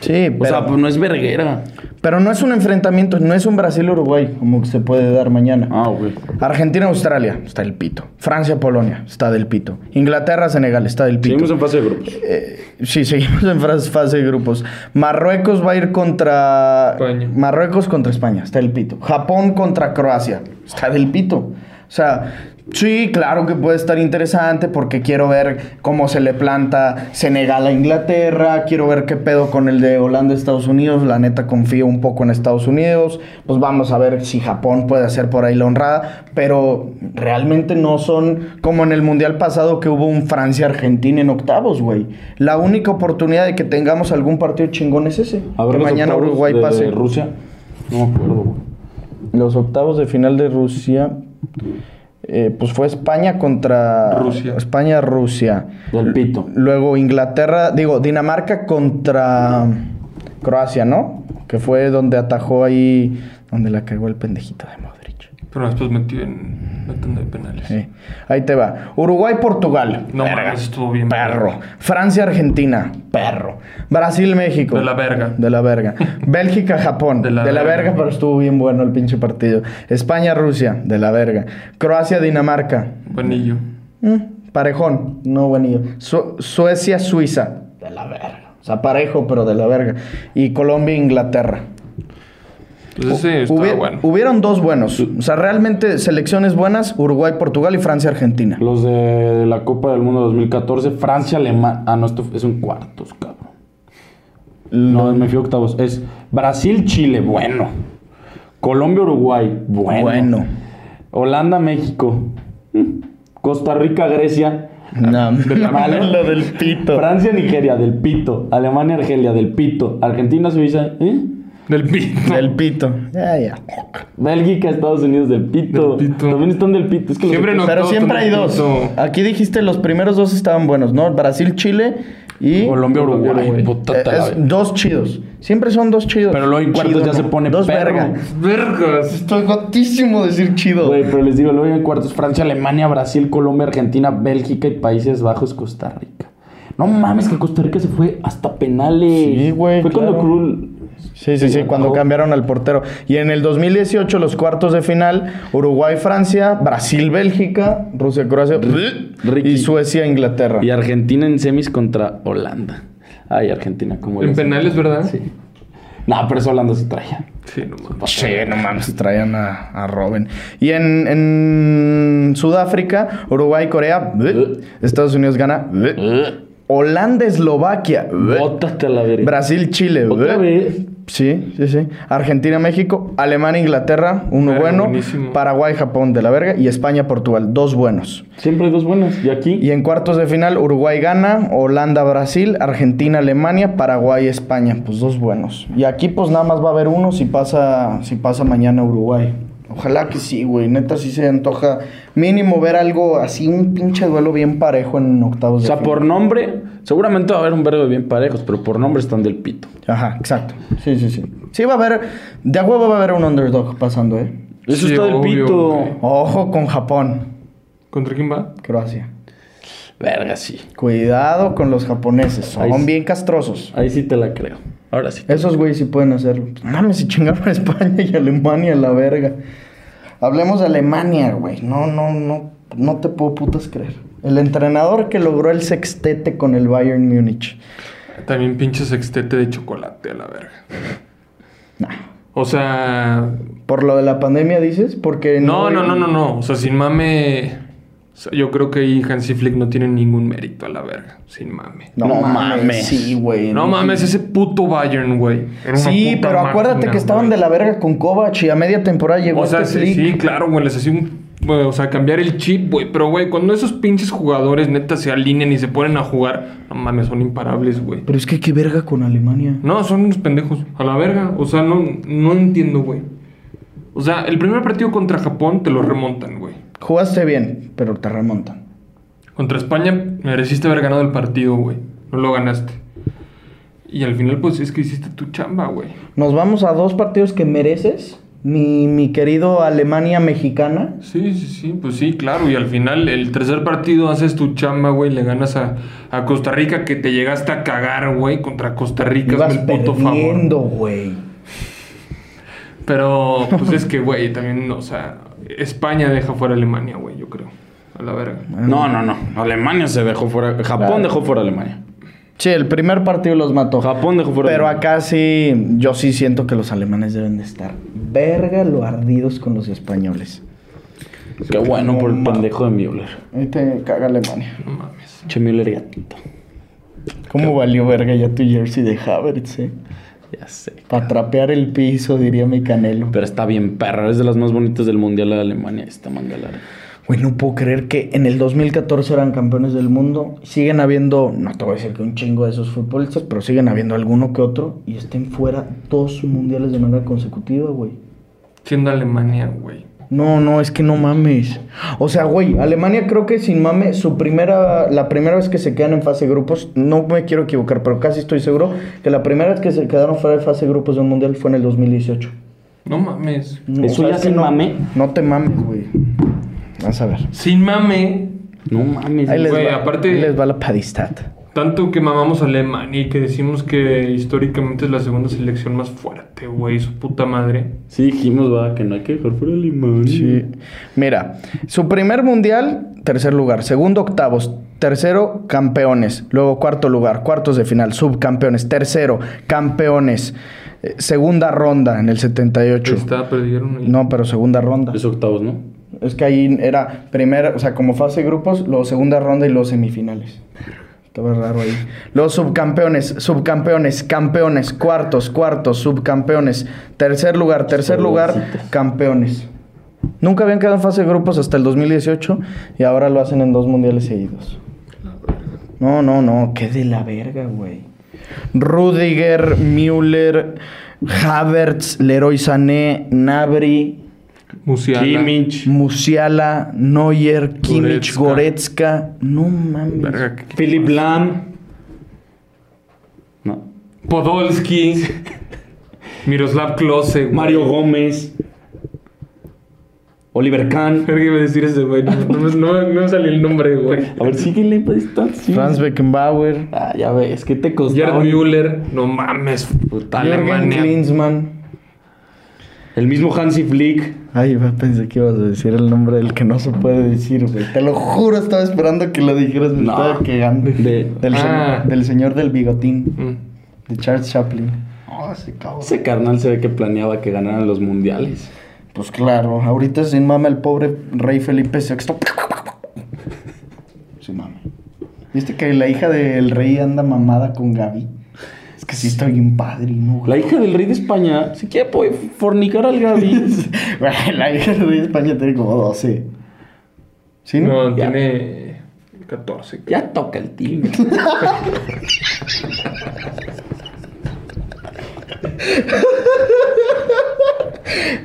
Speaker 2: Sí,
Speaker 4: O
Speaker 2: pero,
Speaker 4: sea, pues no es verguera.
Speaker 2: pero no es un enfrentamiento, no es un Brasil-Uruguay, como que se puede dar mañana.
Speaker 4: Ah, güey.
Speaker 2: Argentina-Australia, está del pito. Francia-Polonia, está del pito. Inglaterra-Senegal, está del pito.
Speaker 4: Seguimos en fase de grupos.
Speaker 2: Eh, sí, seguimos en fase, fase de grupos. Marruecos va a ir contra.
Speaker 3: España.
Speaker 2: Marruecos contra España, está del pito. Japón contra Croacia, está del pito. O sea, sí, claro que puede estar interesante porque quiero ver cómo se le planta Senegal a Inglaterra. Quiero ver qué pedo con el de Holanda, Estados Unidos. La neta confío un poco en Estados Unidos. Pues vamos a ver si Japón puede hacer por ahí la honrada. Pero realmente no son como en el mundial pasado que hubo un Francia-Argentina en octavos, güey. La única oportunidad de que tengamos algún partido chingón es ese.
Speaker 4: A ver,
Speaker 2: que mañana Uruguay
Speaker 4: de
Speaker 2: pase.
Speaker 4: Rusia. No me acuerdo, güey.
Speaker 2: Los octavos de final de Rusia. Eh, pues fue España contra
Speaker 3: Rusia.
Speaker 2: España-Rusia.
Speaker 4: Del pito.
Speaker 2: Luego Inglaterra, digo, Dinamarca contra Croacia, ¿no? Que fue donde atajó ahí, donde la cagó el pendejito de Modric.
Speaker 3: Pero después metió en la tanda de penales.
Speaker 2: Sí. Ahí te va. Uruguay-Portugal.
Speaker 3: No mames, estuvo bien.
Speaker 2: Perro. Francia-Argentina. Perro. Brasil-México.
Speaker 3: De la verga.
Speaker 2: De la verga. Bélgica-Japón. De
Speaker 3: De
Speaker 2: la,
Speaker 3: la
Speaker 2: verga. pero estuvo bien bueno el pinche partido. España-Rusia. De la verga. Croacia-Dinamarca.
Speaker 3: Buenillo.
Speaker 2: Mm, parejón. No buenillo. Su- Suecia-Suiza. De la verga. O sea, parejo, pero de la verga. Y Colombia-Inglaterra.
Speaker 3: Pues
Speaker 2: Hubi-
Speaker 3: bueno.
Speaker 2: Hubieron dos buenos. O sea, realmente selecciones buenas. Uruguay-Portugal y Francia-Argentina.
Speaker 4: Los de la Copa del Mundo 2014, Francia, Alemania. Ah, no, esto es un cuartos, cabrón. No, me fui octavos. Es Brasil, Chile, bueno. Colombia, Uruguay, bueno.
Speaker 2: Bueno.
Speaker 4: Holanda, México. Mm. Costa Rica, Grecia.
Speaker 2: No,
Speaker 4: malo.
Speaker 2: lo del pito.
Speaker 4: Francia, Nigeria, del pito. Alemania, Argelia, del pito. Argentina, Suiza, ¿eh?
Speaker 3: Del pito.
Speaker 2: Del pito. Ya, ya.
Speaker 4: Bélgica, Estados Unidos, del pito.
Speaker 3: Del pito.
Speaker 4: También están del pito. Es que los
Speaker 3: Siempre no-
Speaker 2: Pero siempre hay dos.
Speaker 3: pito.
Speaker 2: Aquí dijiste los primeros dos estaban buenos, ¿no? Brasil, Chile Y
Speaker 4: Colombia, Uruguay.
Speaker 2: Eh, es dos chidos. Siempre son dos chidos.
Speaker 4: Pero luego en cuartos
Speaker 2: Chido,
Speaker 4: ya se pone
Speaker 2: Dos
Speaker 4: perro.
Speaker 2: verga.
Speaker 3: Vergas.
Speaker 2: Estoy gotísimo decir chido.
Speaker 4: Güey, pero les digo, luego en cuartos Francia, Alemania, Brasil, Colombia, Argentina, Bélgica y Países Bajos, Costa Rica. No mames, que Costa Rica se fue hasta penales.
Speaker 2: Sí, güey,
Speaker 4: Fue cuando
Speaker 2: claro. Sí, sí, sí, cuando cambiaron al portero. Y en el 2018, los cuartos de final, Uruguay-Francia, Brasil-Bélgica, Rusia-Croacia y Suecia-Inglaterra.
Speaker 4: Y Argentina en semis contra Holanda. Ay, Argentina, como
Speaker 3: En penales, ¿verdad?
Speaker 4: Sí. No, pero eso Holanda se traía.
Speaker 3: Sí, no mames.
Speaker 2: Sí, no mames, traían a, a Robin. Y en, en Sudáfrica, Uruguay-Corea, Estados Unidos gana, Holanda-Eslovaquia,
Speaker 4: Bótate a la verga.
Speaker 2: Brasil-Chile,
Speaker 4: Otra vez.
Speaker 2: Sí, sí, sí. Argentina-México, Alemania-Inglaterra, uno
Speaker 3: Verga,
Speaker 2: bueno.
Speaker 3: buenísimo.
Speaker 2: Paraguay-Japón de la verga. Y España-Portugal, dos buenos.
Speaker 4: Siempre hay dos buenas. Y aquí.
Speaker 2: Y en cuartos de final, Uruguay gana, Holanda-Brasil, Argentina-Alemania, Paraguay-España. Pues dos buenos. Y aquí pues nada más va a haber uno si pasa, si pasa mañana Uruguay. Ojalá que sí, güey. Neta sí se antoja mínimo ver algo así, un pinche duelo bien parejo en octavos
Speaker 4: O
Speaker 2: de
Speaker 4: sea,
Speaker 2: final.
Speaker 4: por nombre, seguramente va a haber un verbo de bien parejos, pero por nombre están del pito.
Speaker 2: Ajá, exacto. Sí, sí, sí. Sí va a haber, de a huevo va a haber un underdog pasando, ¿eh?
Speaker 4: Eso
Speaker 3: Sí,
Speaker 4: está del
Speaker 3: obvio,
Speaker 4: pito.
Speaker 3: güey.
Speaker 2: Ojo con Japón,
Speaker 3: ¿Contra quién va?
Speaker 2: Croacia.
Speaker 4: Verga, sí.
Speaker 2: Cuidado con los japoneses, son
Speaker 4: Ahí
Speaker 2: bien castrosos.
Speaker 4: Ahí sí te la creo. Ahora sí.
Speaker 2: Esos güeyes sí pueden hacerlo. Mames, si chingaron a España y Alemania, la verga. Hablemos de Alemania, güey. No, no, no, no te puedo putas creer. El entrenador que logró el sextete con el Bayern Múnich.
Speaker 3: También pinche sextete de chocolate a la verga.
Speaker 2: Nah.
Speaker 3: O sea.
Speaker 2: ¿Por lo de la pandemia dices? Porque
Speaker 3: No, no, no, no, no. O sea, sin mame. O sea, yo creo que ahí Hansi Flick no tiene ningún mérito a la verga. Sin mame.
Speaker 2: No,
Speaker 4: No
Speaker 2: mames.
Speaker 4: mames.
Speaker 2: Sí, güey.
Speaker 3: No mames, ese puto Bayern, güey.
Speaker 2: Sí, pero acuérdate
Speaker 3: máquina,
Speaker 2: que estaban de la verga con Kovac y a media temporada llegó
Speaker 3: O sea,
Speaker 2: este
Speaker 3: sí,
Speaker 2: Flick.
Speaker 3: sí, claro, güey. Les hacía un. güey, o sea, cambiar el chip, güey. Pero, güey, cuando esos pinches jugadores neta se alinean y se ponen a jugar, no mames, son imparables, güey.
Speaker 2: Pero es que qué verga con Alemania.
Speaker 3: No, son unos pendejos. A la verga. O sea, no, no entiendo, güey. O sea, el primer partido contra Japón te lo remontan, güey.
Speaker 2: Jugaste bien, pero te remontan.
Speaker 3: Contra España mereciste haber ganado el partido, güey. No lo ganaste. Y al final, pues es que hiciste tu chamba, güey.
Speaker 2: Nos vamos a dos partidos que mereces. Mi, mi querido Alemania mexicana.
Speaker 3: Sí, sí, sí, pues sí, claro. Y al final, el tercer partido haces tu chamba, güey. Le ganas a, a Costa Rica, que te llegaste a cagar, güey. Contra Costa Rica,
Speaker 2: Ibas
Speaker 3: es el puto favor.
Speaker 2: perdiendo, güey.
Speaker 3: Pero, pues es que, güey, también, o sea, España deja fuera a Alemania, güey, yo creo. A la verga.
Speaker 4: No, no, no. Alemania se dejó fuera. Japón
Speaker 2: Claro.
Speaker 4: dejó fuera a Alemania.
Speaker 2: Sí, el primer partido los mató.
Speaker 4: Japón dejó fuera
Speaker 2: Pero acá sí, yo sí siento que los alemanes deben de estar verga lo ardidos con los españoles.
Speaker 4: Qué bueno por el pendejo de Müller.
Speaker 2: Ahí te caga Alemania.
Speaker 3: No mames.
Speaker 4: Che, Müller gatito.
Speaker 2: ¿Cómo valió verga ya tu jersey de Havertz, eh?
Speaker 4: Ya sé.
Speaker 2: Para trapear el piso, diría mi canelo.
Speaker 4: Pero está bien perra. Es de las más bonitas del mundial de Alemania. Esta manga larga.
Speaker 2: Güey, no puedo creer que en el 2014 eran campeones del mundo. Siguen habiendo, no te voy a decir que un chingo de esos futbolistas, pero siguen habiendo alguno que otro. Y estén fuera dos mundiales de manera consecutiva, güey.
Speaker 3: Siendo Alemania, güey.
Speaker 2: No, no, es que no mames. O sea, güey, Alemania creo que sin mame, su primera, la primera vez que se quedan en fase de grupos, no me quiero equivocar, pero casi estoy seguro que la primera vez que se quedaron fuera de fase de grupos de un mundial fue en el 2018.
Speaker 3: No mames.
Speaker 2: No,
Speaker 4: ¿Eso ya
Speaker 2: es
Speaker 4: sin
Speaker 2: no,
Speaker 4: mame?
Speaker 2: No te mames, güey. Vas a ver.
Speaker 3: Sin mame.
Speaker 4: No mames.
Speaker 2: Ahí les,
Speaker 3: Güey,
Speaker 2: va,
Speaker 3: aparte-
Speaker 2: ahí les va la padistat.
Speaker 3: Tanto que mamamos a Alemania y que decimos que históricamente es la segunda selección más fuerte, güey. Su puta madre.
Speaker 4: Sí, dijimos, va, que no hay que dejar fuera Alemania.
Speaker 2: Sí. Mira, su primer mundial, tercer lugar. Segundo, octavos. Tercero, campeones. Luego, cuarto lugar, cuartos de final, subcampeones. Tercero, campeones. Eh, segunda ronda en el 78.
Speaker 3: Ahí está, perdieron. ahí.
Speaker 2: No, pero segunda ronda.
Speaker 4: Es octavos, ¿no?
Speaker 2: Es que ahí era primera, o sea, como fase de grupos, luego segunda ronda y luego semifinales. Estaba raro ahí. Luego subcampeones, subcampeones, campeones, cuartos, cuartos, subcampeones, tercer lugar, tercer lugar, campeones. Nunca habían quedado en fase de grupos hasta el 2018 y ahora lo hacen en dos mundiales seguidos. No, no, no, qué de la verga, güey. Rudiger, Müller, Havertz, Leroy Sané, Nabri,
Speaker 3: Musiala.
Speaker 4: Kimmich.
Speaker 2: Musiala, Neuer, Kimmich,
Speaker 3: Goretzka.
Speaker 2: Goretzka. No mames.
Speaker 3: Verga, ¿qué- qué-
Speaker 4: Philip Lam.
Speaker 3: Podolski. Miroslav Klose. güey.
Speaker 4: Mario Gómez. Oliver Kahn.
Speaker 3: Verga, iba a decir ese, güey. No, no, me- no, no me salió el nombre, güey.
Speaker 4: A ver, síguele, pues sí.
Speaker 2: Franz Beckenbauer.
Speaker 4: Ah, ya ves, ¿qué te costó?
Speaker 3: Gerd Müller. No mames. Puta
Speaker 2: Jürgen
Speaker 3: Alemania.
Speaker 2: Klinsmann.
Speaker 4: El mismo Hansi Flick.
Speaker 2: Ay, pensé que ibas a decir el nombre del que no se puede decir, güey. Te lo juro, estaba esperando que lo dijeras. Me
Speaker 4: No.
Speaker 2: estaba quedando.
Speaker 4: De-
Speaker 2: del,
Speaker 3: Ah.
Speaker 2: señor, del señor del bigotín.
Speaker 3: Mm.
Speaker 2: De Charles Chaplin. Oh, ese cabrón.
Speaker 4: Ese carnal se ve que planeaba que ganaran los mundiales.
Speaker 2: Pues claro, ahorita sin mama el pobre rey Felipe VI. Sin mama. ¿Viste que la hija del rey anda mamada con Gaby? Que sí está bien padrino, güey.
Speaker 4: La hija del rey de España, si quiere puede fornicar al Gaby.
Speaker 2: La hija del rey de España tiene como 12. ¿Sí, no?
Speaker 3: No,
Speaker 4: Ya.
Speaker 3: tiene 14.
Speaker 4: ya toca el timbre.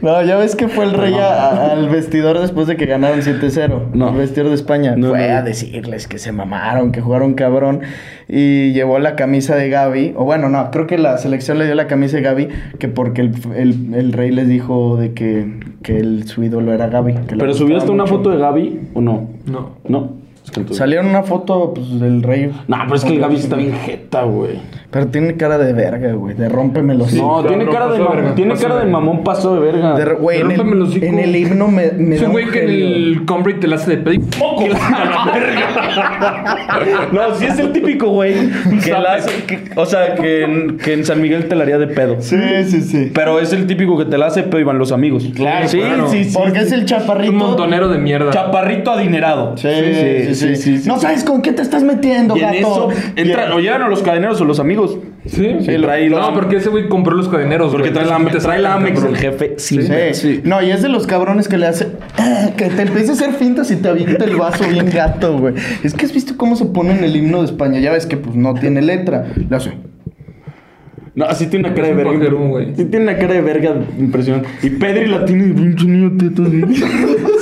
Speaker 2: No, ya ves que fue el rey a- al vestidor después de que ganaron 7-0.
Speaker 4: No.
Speaker 2: El vestidor de España.
Speaker 4: No,
Speaker 2: fue
Speaker 4: no.
Speaker 2: a decirles que se mamaron, que jugaron cabrón. Y llevó la camisa de Gaby. O bueno, no, creo que la selección le dio la camisa de Gaby. Que porque el, el- el rey les dijo de que, que el, su ídolo era Gaby. que
Speaker 4: ¿Pero
Speaker 2: gustaba
Speaker 4: subiste una foto de Gaby o no?
Speaker 3: No.
Speaker 4: No. Es que entonces-
Speaker 2: Salieron una foto pues, del rey.
Speaker 4: No, pero es que el Gaby está bien jeta, güey.
Speaker 2: Pero tiene cara de verga, güey. De rómpeme los
Speaker 4: No,
Speaker 3: claro,
Speaker 4: tiene cara de
Speaker 3: verga,
Speaker 4: Tiene cara
Speaker 3: de
Speaker 4: mamón paso de verga.
Speaker 2: De- Güey, en, el- en el himno me, me
Speaker 3: Ese
Speaker 2: da
Speaker 3: güey
Speaker 2: un
Speaker 3: que en el Combrate te la hace de pedo y ¡poco! a la verga.
Speaker 4: No, sí es el típico güey que la hace, que- o sea, que en, que en San Miguel te la haría de pedo.
Speaker 2: Sí, sí, sí.
Speaker 4: Pero es el típico que te la hace de pedo y van los amigos.
Speaker 2: Claro,
Speaker 4: sí,
Speaker 3: claro.
Speaker 4: sí, sí.
Speaker 2: Porque es el chaparrito.
Speaker 3: Un montonero de mierda.
Speaker 4: Chaparrito adinerado.
Speaker 2: Sí, sí, sí,
Speaker 4: sí, sí.
Speaker 2: No sabes con qué te estás metiendo,
Speaker 4: Y en
Speaker 2: gato.
Speaker 4: eso entran, o llegan a los cadeneros o los amigos.
Speaker 3: Sí,
Speaker 4: Sí, trae
Speaker 3: No, porque ese güey compró los cadeneros.
Speaker 4: Porque
Speaker 3: güey.
Speaker 4: trae la,
Speaker 3: te
Speaker 4: trae la Amex, el jefe. Sí,
Speaker 2: Sí. No, y es de los cabrones que le hace. "Ah", Que te empieza a hacer fintas y te avienta el vaso bien gato, güey. Es que has visto cómo se pone en el himno de España. Ya ves que pues no tiene letra. Le hace.
Speaker 4: No, sí tiene una cara de verga. Sí tiene una cara de verga impresionante. Y Pedri la tiene de pinche niño teto. así.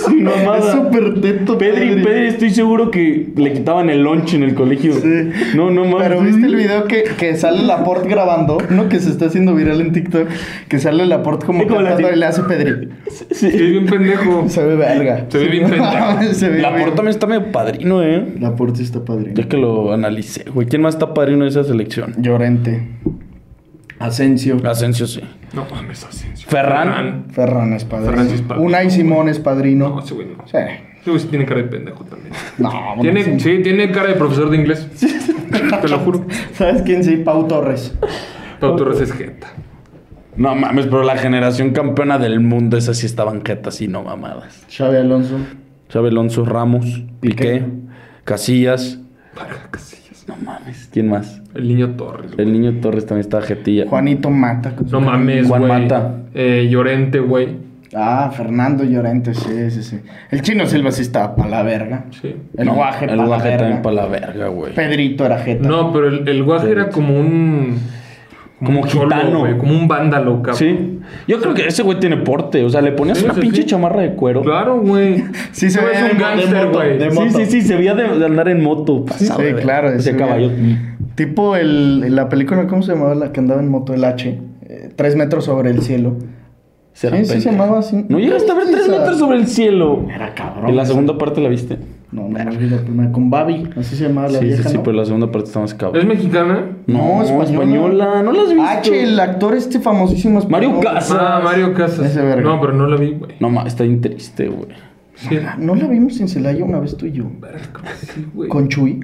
Speaker 4: Sin mamada.
Speaker 2: Es súper teto,
Speaker 4: Pedri,
Speaker 2: Pedri.
Speaker 4: Pedri, estoy seguro que le quitaban el lunch en el colegio.
Speaker 2: Sí.
Speaker 4: No, no mames.
Speaker 2: Pero viste el video que, que sale Laporte grabando, ¿no? Que se está haciendo viral en TikTok. Que sale Laporte como
Speaker 4: Sí, como la
Speaker 2: y le hace Pedri.
Speaker 3: Sí, es bien pendejo.
Speaker 2: Se ve verga.
Speaker 3: Se ve bien pendejo.
Speaker 2: se ve
Speaker 4: La
Speaker 2: bien-
Speaker 4: porta también está medio padrino, eh.
Speaker 2: Laporte sí está padrino.
Speaker 4: Ya que lo analicé, güey. ¿Quién más está padrino de esa selección?
Speaker 2: Llorente. Asensio.
Speaker 4: Asensio, sí.
Speaker 3: No mames, Asensio.
Speaker 4: Ferran.
Speaker 2: Ferran es padrino.
Speaker 3: Ferran sí es padrino.
Speaker 2: Unai Simón es padrino.
Speaker 3: No, ese güey no.
Speaker 2: Sí.
Speaker 3: Ese güey sí tiene cara de pendejo también.
Speaker 2: No,
Speaker 3: Tiene,
Speaker 2: Unai Simón.
Speaker 3: sí, tiene cara de profesor de inglés. Te lo juro.
Speaker 2: ¿Sabes quién sí? Pau Torres.
Speaker 3: Pau Torres es jeta.
Speaker 4: No mames, pero la generación campeona del mundo, esa sí estaban jetas y no mamadas.
Speaker 2: Xavi Alonso.
Speaker 4: Xabi Alonso, Ramos, Piqué,
Speaker 2: Piqué.
Speaker 4: Casillas.
Speaker 3: Para Casillas.
Speaker 4: No mames, ¿quién más?
Speaker 3: El niño Torres. güey.
Speaker 4: El niño Torres también estaba jetilla.
Speaker 2: Juanito Mata.
Speaker 3: No mames,
Speaker 4: Juan
Speaker 3: güey.
Speaker 4: Mata.
Speaker 3: Eh, Llorente, güey.
Speaker 2: Ah, Fernando Llorente, sí, sí, sí. El Chino Silva sí estaba para la verga.
Speaker 3: Sí.
Speaker 2: El
Speaker 4: No,
Speaker 2: Guaje
Speaker 4: El
Speaker 2: para la
Speaker 4: guaje también para la verga, güey.
Speaker 2: Pedrito era jeta.
Speaker 3: No, pero el, el guaje era como un.
Speaker 4: Como
Speaker 3: un cholo,
Speaker 4: gitano.
Speaker 3: güey, como un vándalo, cabrón.
Speaker 4: Sí. Yo creo que ese güey tiene porte. O sea, le ponías
Speaker 3: Sí,
Speaker 4: una
Speaker 3: sí,
Speaker 4: pinche
Speaker 3: sí.
Speaker 4: chamarra de cuero.
Speaker 3: Claro, güey.
Speaker 2: Sí, se
Speaker 3: Tú
Speaker 2: ve de
Speaker 3: un gángster, güey.
Speaker 4: Sí, sí, sí, se veía de, de andar en moto.
Speaker 2: Sí,
Speaker 4: Pasado de
Speaker 2: claro.
Speaker 4: Ese
Speaker 2: sí,
Speaker 4: caballo.
Speaker 2: Tipo el, la película, ¿cómo se llamaba? La que andaba en moto, el H. Eh, tres metros sobre el cielo. Sí, sí se llamaba así.
Speaker 4: No llegaste a ver tres
Speaker 2: Esa-
Speaker 4: metros sobre el cielo.
Speaker 2: Era cabrón.
Speaker 4: En la segunda parte la viste.
Speaker 2: No, no, no vi la primera. Con Babi, así se llamaba la
Speaker 4: sí,
Speaker 2: vieja,
Speaker 4: sí, sí,
Speaker 2: ¿no?
Speaker 4: pero la segunda parte está más
Speaker 3: ¿Es
Speaker 4: cabrón.
Speaker 3: mexicana?
Speaker 2: No, española.
Speaker 4: ¿No la has visto?
Speaker 2: H, el actor este famosísimo español.
Speaker 4: Mario Casas.
Speaker 3: Ah, Mario Casas.
Speaker 2: Ese verga.
Speaker 3: No, pero no la vi, güey.
Speaker 4: No, ma, está bien triste, güey.
Speaker 3: Sí.
Speaker 2: No la vimos en Celaya una vez tú y yo.
Speaker 3: Verga, sí, güey.
Speaker 2: Con Chuy.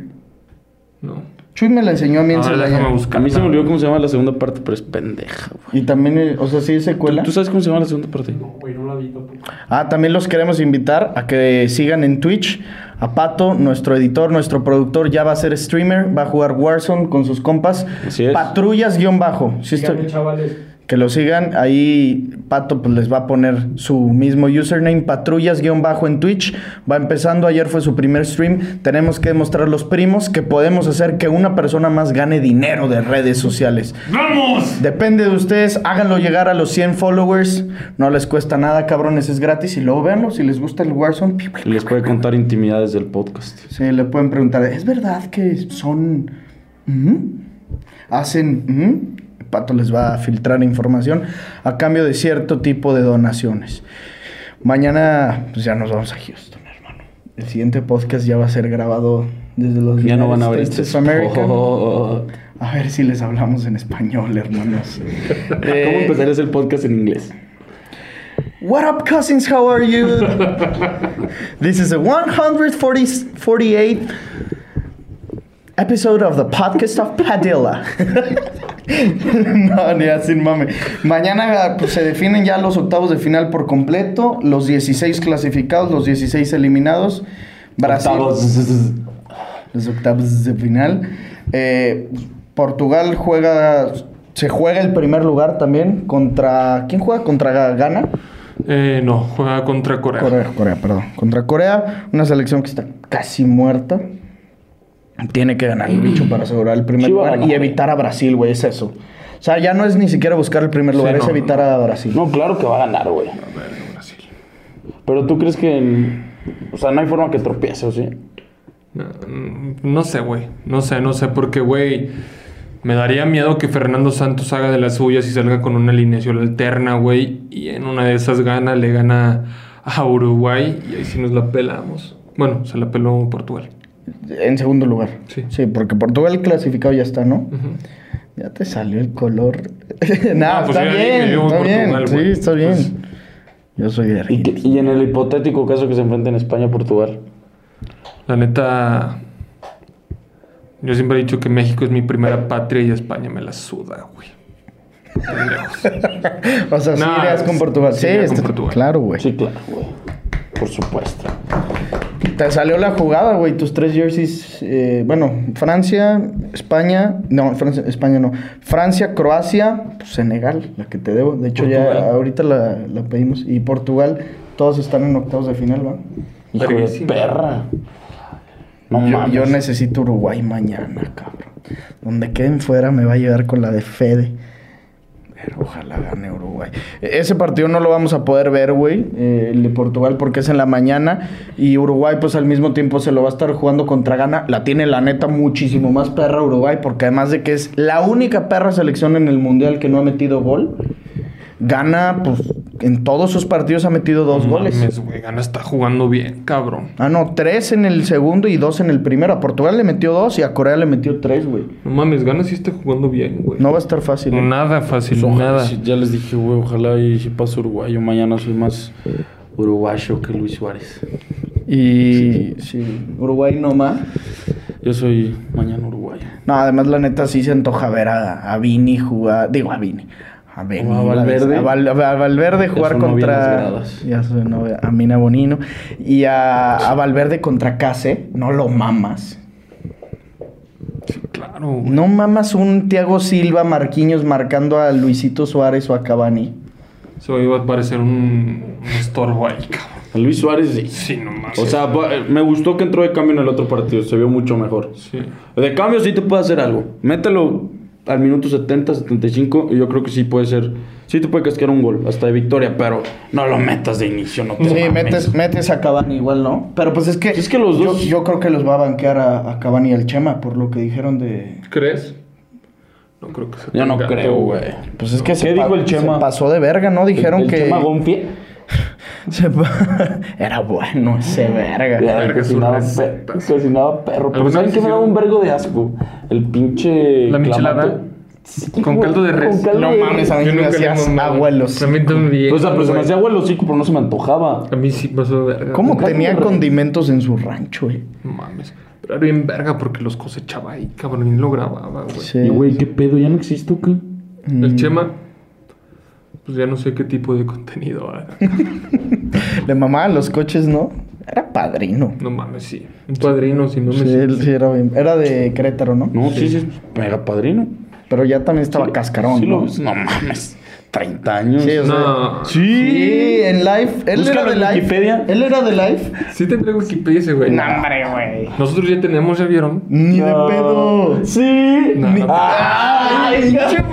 Speaker 3: No.
Speaker 2: Chuy me la enseñó a mí en
Speaker 3: Ahora déjame
Speaker 2: Celaya.
Speaker 3: buscar.
Speaker 4: A mí se me olvidó cómo se llama la segunda parte, pero es pendeja, güey.
Speaker 2: Y también, eh, o sea, sí es secuela.
Speaker 4: ¿Tú sabes cómo se llama la segunda parte?
Speaker 3: Güey, no la vi tampoco.
Speaker 2: Ah, también los queremos invitar a que sigan en Twitch. A Pato, nuestro editor, nuestro productor, ya va a ser streamer, va a jugar Warzone con sus compas.
Speaker 4: Así es.
Speaker 2: Patrullas-bajo. Sí estoy-
Speaker 3: chavales.
Speaker 2: Que lo sigan. Ahí Pato pues, les va a poner su mismo username, patrullas-bajo en Twitch. Va empezando. Ayer fue su primer stream. Tenemos que demostrar los primos que podemos hacer que una persona más gane dinero de redes sociales.
Speaker 3: ¡Vamos!
Speaker 2: Depende de ustedes, háganlo llegar a los 100 followers. No les cuesta nada, cabrones, es gratis. Y luego véanlo, si les gusta el Warzone.
Speaker 4: les puede contar intimidades del podcast.
Speaker 2: Sí, le pueden preguntar, ¿es verdad que son... Hacen... ¿mm? Pato les va a filtrar información a cambio de cierto tipo de donaciones. Mañana pues ya nos vamos a Houston, hermano. El siguiente podcast ya va a ser grabado desde los
Speaker 4: Ya no van a ver
Speaker 2: States
Speaker 4: este.
Speaker 2: of America.
Speaker 4: Oh.
Speaker 2: A ver si les hablamos en español, hermanos.
Speaker 4: ¿Cómo
Speaker 2: Eh,
Speaker 4: empezarías el podcast en inglés?
Speaker 2: What up, cousins? How are you? this is the 148th episode of the podcast of Padilla. no, ni así, mame. Mañana pues, se definen ya los octavos de final por completo. Los 16 clasificados, los 16 eliminados. Brasil.
Speaker 4: Octavos.
Speaker 2: Los octavos de final. Eh, Portugal juega. Se juega el primer lugar también contra. ¿Quién juega? Contra Ghana.
Speaker 3: Eh, no, juega contra Corea.
Speaker 2: Corea, Corea, perdón. Contra Corea, una selección que está casi muerta. Tiene que ganar el bicho para asegurar el primer
Speaker 4: Sí
Speaker 2: lugar y evitar a Brasil, güey, es eso. O sea, ya no es ni siquiera buscar el primer lugar,
Speaker 3: Sí,
Speaker 2: es
Speaker 3: no,
Speaker 2: evitar a Brasil.
Speaker 4: No, claro que va a ganar, güey.
Speaker 3: A ver, Brasil.
Speaker 4: Pero tú crees que. en- O sea, no hay forma que tropiece, ¿o sí?
Speaker 3: No, no sé, güey. No sé, no sé, porque, güey, me daría miedo que Fernando Santos haga de las suyas y salga con una alineación alterna, güey. Y en una de esas gana, le gana a Uruguay y ahí sí nos la pelamos. Bueno, se la peló Portugal.
Speaker 2: En segundo lugar.
Speaker 3: Sí.
Speaker 2: Sí, porque Portugal clasificado ya está, ¿no? Ya te salió el color. Nada,
Speaker 3: No, pues
Speaker 2: está bien, está bien.
Speaker 3: Portugal,
Speaker 2: sí, está bien.
Speaker 3: Pues-
Speaker 2: Yo soy de
Speaker 4: ¿Y, que- y en el hipotético caso que se enfrenten España-Portugal.
Speaker 3: La neta, yo siempre he dicho que México es mi primera patria y España me la suda, güey.
Speaker 2: O sea, sí
Speaker 3: No,
Speaker 2: irías con
Speaker 3: sí,
Speaker 2: Portugal.
Speaker 3: sí
Speaker 2: Sí,
Speaker 3: con Portugal.
Speaker 2: claro, güey.
Speaker 4: Sí, claro, güey. Por supuesto.
Speaker 2: Te salió la jugada, güey. Tus tres jerseys. eh, bueno, Francia, España. No, Francia, España no. Francia, Croacia, pues, Senegal, la que te debo. De hecho, ya ahorita la, la pedimos. Y Portugal, todos están en octavos de final, ¿va?
Speaker 4: Hijo de perra. No
Speaker 2: Yo,
Speaker 4: mames.
Speaker 2: yo necesito Uruguay mañana, cabrón. Donde queden fuera me va a llegar con la de Fede. Pero ojalá gane Uruguay. E- Ese partido no lo vamos a poder ver, güey. eh, el de Portugal porque es en la mañana. Y Uruguay, pues al mismo tiempo se lo va a estar jugando contra Ghana. La tiene la neta muchísimo más perra Uruguay. Porque además de que es la única perra selección en el mundial que no ha metido gol. Gana, pues en todos sus partidos ha metido dos
Speaker 3: No
Speaker 2: goles.
Speaker 3: mames, güey, Gana está jugando bien, cabrón.
Speaker 2: Ah, no, tres en el segundo y dos en el primero. A Portugal le metió dos y a Corea le metió tres, güey.
Speaker 3: No mames, Gana sí está jugando bien, güey.
Speaker 2: No va a estar fácil. ¿eh?
Speaker 3: Nada fácil,
Speaker 4: Pues,
Speaker 3: nada.
Speaker 4: sí, ya les dije, güey, ojalá y si pasa Uruguay. Yo mañana soy más uruguayo que Luis Suárez.
Speaker 2: Y sí, Uruguay no más.
Speaker 4: Yo soy mañana uruguayo.
Speaker 2: No, además la neta sí se antoja ver a, a Vini jugar. Digo, a Vini. A
Speaker 4: a Valverde.
Speaker 2: A, Val- a Valverde
Speaker 4: Ya
Speaker 2: jugar contra. Ya a Mina Bonino. Y a, a Valverde contra Case. No lo mamas.
Speaker 3: Claro, güey.
Speaker 2: No mamas un Thiago Silva, Marquinhos marcando a Luisito Suárez o a Cavani.
Speaker 3: Eso iba a parecer un, un estorbo ahí, cabrón.
Speaker 4: A Luis Suárez sí.
Speaker 3: Sí, no mames.
Speaker 4: O sea, pa- me gustó que entró de cambio en el otro partido. Se vio mucho mejor.
Speaker 3: Sí.
Speaker 4: De cambio sí te puede hacer algo. Mételo al minuto 70, 75 y yo creo que sí puede ser... Sí te puede cascar un gol, hasta de victoria, pero no lo metas de inicio, no te
Speaker 2: Sí,
Speaker 4: mames.
Speaker 2: metes, metes a Cavani igual, ¿no? Pero pues es que.
Speaker 4: Es que los
Speaker 2: yo-
Speaker 4: dos-
Speaker 2: Yo, creo que los va a banquear a, a Cavani y al Chema, por lo que dijeron de.
Speaker 3: ¿Crees? No creo que se
Speaker 4: Yo no creo, güey.
Speaker 2: Pues es que
Speaker 4: ¿Qué
Speaker 2: se,
Speaker 4: dijo
Speaker 2: pa-
Speaker 4: el Chema?
Speaker 2: se pasó de verga, ¿no? Dijeron
Speaker 4: ¿El
Speaker 2: que.
Speaker 4: Chema Gonfie?
Speaker 2: Era bueno ese verga.
Speaker 4: Ya,
Speaker 3: Verga,
Speaker 4: cocinaba, pe- perro. Pero
Speaker 3: ¿Alguna
Speaker 4: ¿saben qué me daba un vergo de asco? El pinche...
Speaker 3: ¿La michelada?
Speaker 4: Sí,
Speaker 3: Con
Speaker 4: güey,
Speaker 3: caldo de res.
Speaker 4: Caldo
Speaker 2: No mames, a mí me
Speaker 3: nunca le he
Speaker 2: hacías
Speaker 3: mamado.
Speaker 2: abuelos.
Speaker 3: A mí también.
Speaker 4: O sea, pero se me
Speaker 3: güey.
Speaker 4: hacía agua hocico, pero no se me antojaba.
Speaker 3: A mí sí pasó de verga.
Speaker 2: ¿Cómo tenía condimentos en su rancho, eh?
Speaker 3: No mames. Pero era bien verga porque los cosechaba ahí, cabrón, y lo grababa, güey.
Speaker 2: Sí.
Speaker 4: Y güey, ¿qué pedo? ¿Ya no existe o qué?
Speaker 3: El Chema, pues ya no sé qué tipo de contenido haga.
Speaker 2: Le mamaba los coches, ¿no? Era padrino.
Speaker 3: No mames, sí. Un padrino, si no me
Speaker 2: Sí, él sí era bien. Era de Querétaro, ¿no?
Speaker 4: No, sí, sí, era padrino.
Speaker 2: Pero ya también estaba cascarón,
Speaker 4: Sí,
Speaker 2: ¿no?
Speaker 4: lo ves. No mames. 30 años.
Speaker 2: Sí, o sea,
Speaker 3: No.
Speaker 2: Sí, en live. Él
Speaker 4: Búscalo
Speaker 2: era de
Speaker 4: en
Speaker 2: live.
Speaker 4: Wikipedia.
Speaker 2: Él era de live.
Speaker 3: Sí tendré Wikipedia ese güey.
Speaker 2: hombre, güey.
Speaker 3: Nosotros ya tenemos, ¿ya vieron?
Speaker 2: Ni de
Speaker 4: No.
Speaker 2: pedo.
Speaker 4: Sí.
Speaker 3: No,
Speaker 2: Ni-
Speaker 3: no.
Speaker 2: ¡Ay, pinche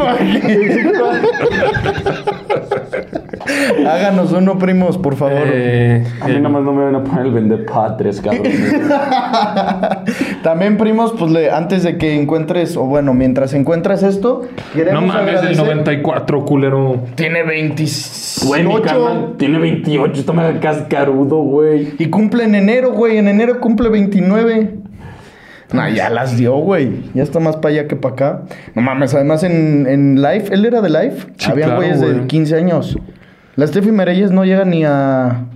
Speaker 2: Háganos uno, primos, por favor.
Speaker 3: Eh,
Speaker 4: A mí
Speaker 3: el-
Speaker 4: nada más no me van a poner el vende patres, cabrón.
Speaker 2: También, primos, pues le, antes de que encuentres, o bueno, mientras encuentres esto, queremos
Speaker 3: no mames, el
Speaker 2: agradecer-
Speaker 3: 94, culero.
Speaker 2: Tiene
Speaker 4: Güey, mi
Speaker 2: 28.
Speaker 4: carnal tiene 28, está medio cascarudo, güey.
Speaker 2: Y cumple en enero, güey. En enero cumple 29. No, ya las dio, güey. Ya está más para allá que para acá. No mames, además en, en live, él era de live.
Speaker 3: Sí,
Speaker 2: Había
Speaker 3: claro,
Speaker 2: güeyes de
Speaker 3: güey.
Speaker 2: 15 años. La Steffi Mereyes no llega ni a.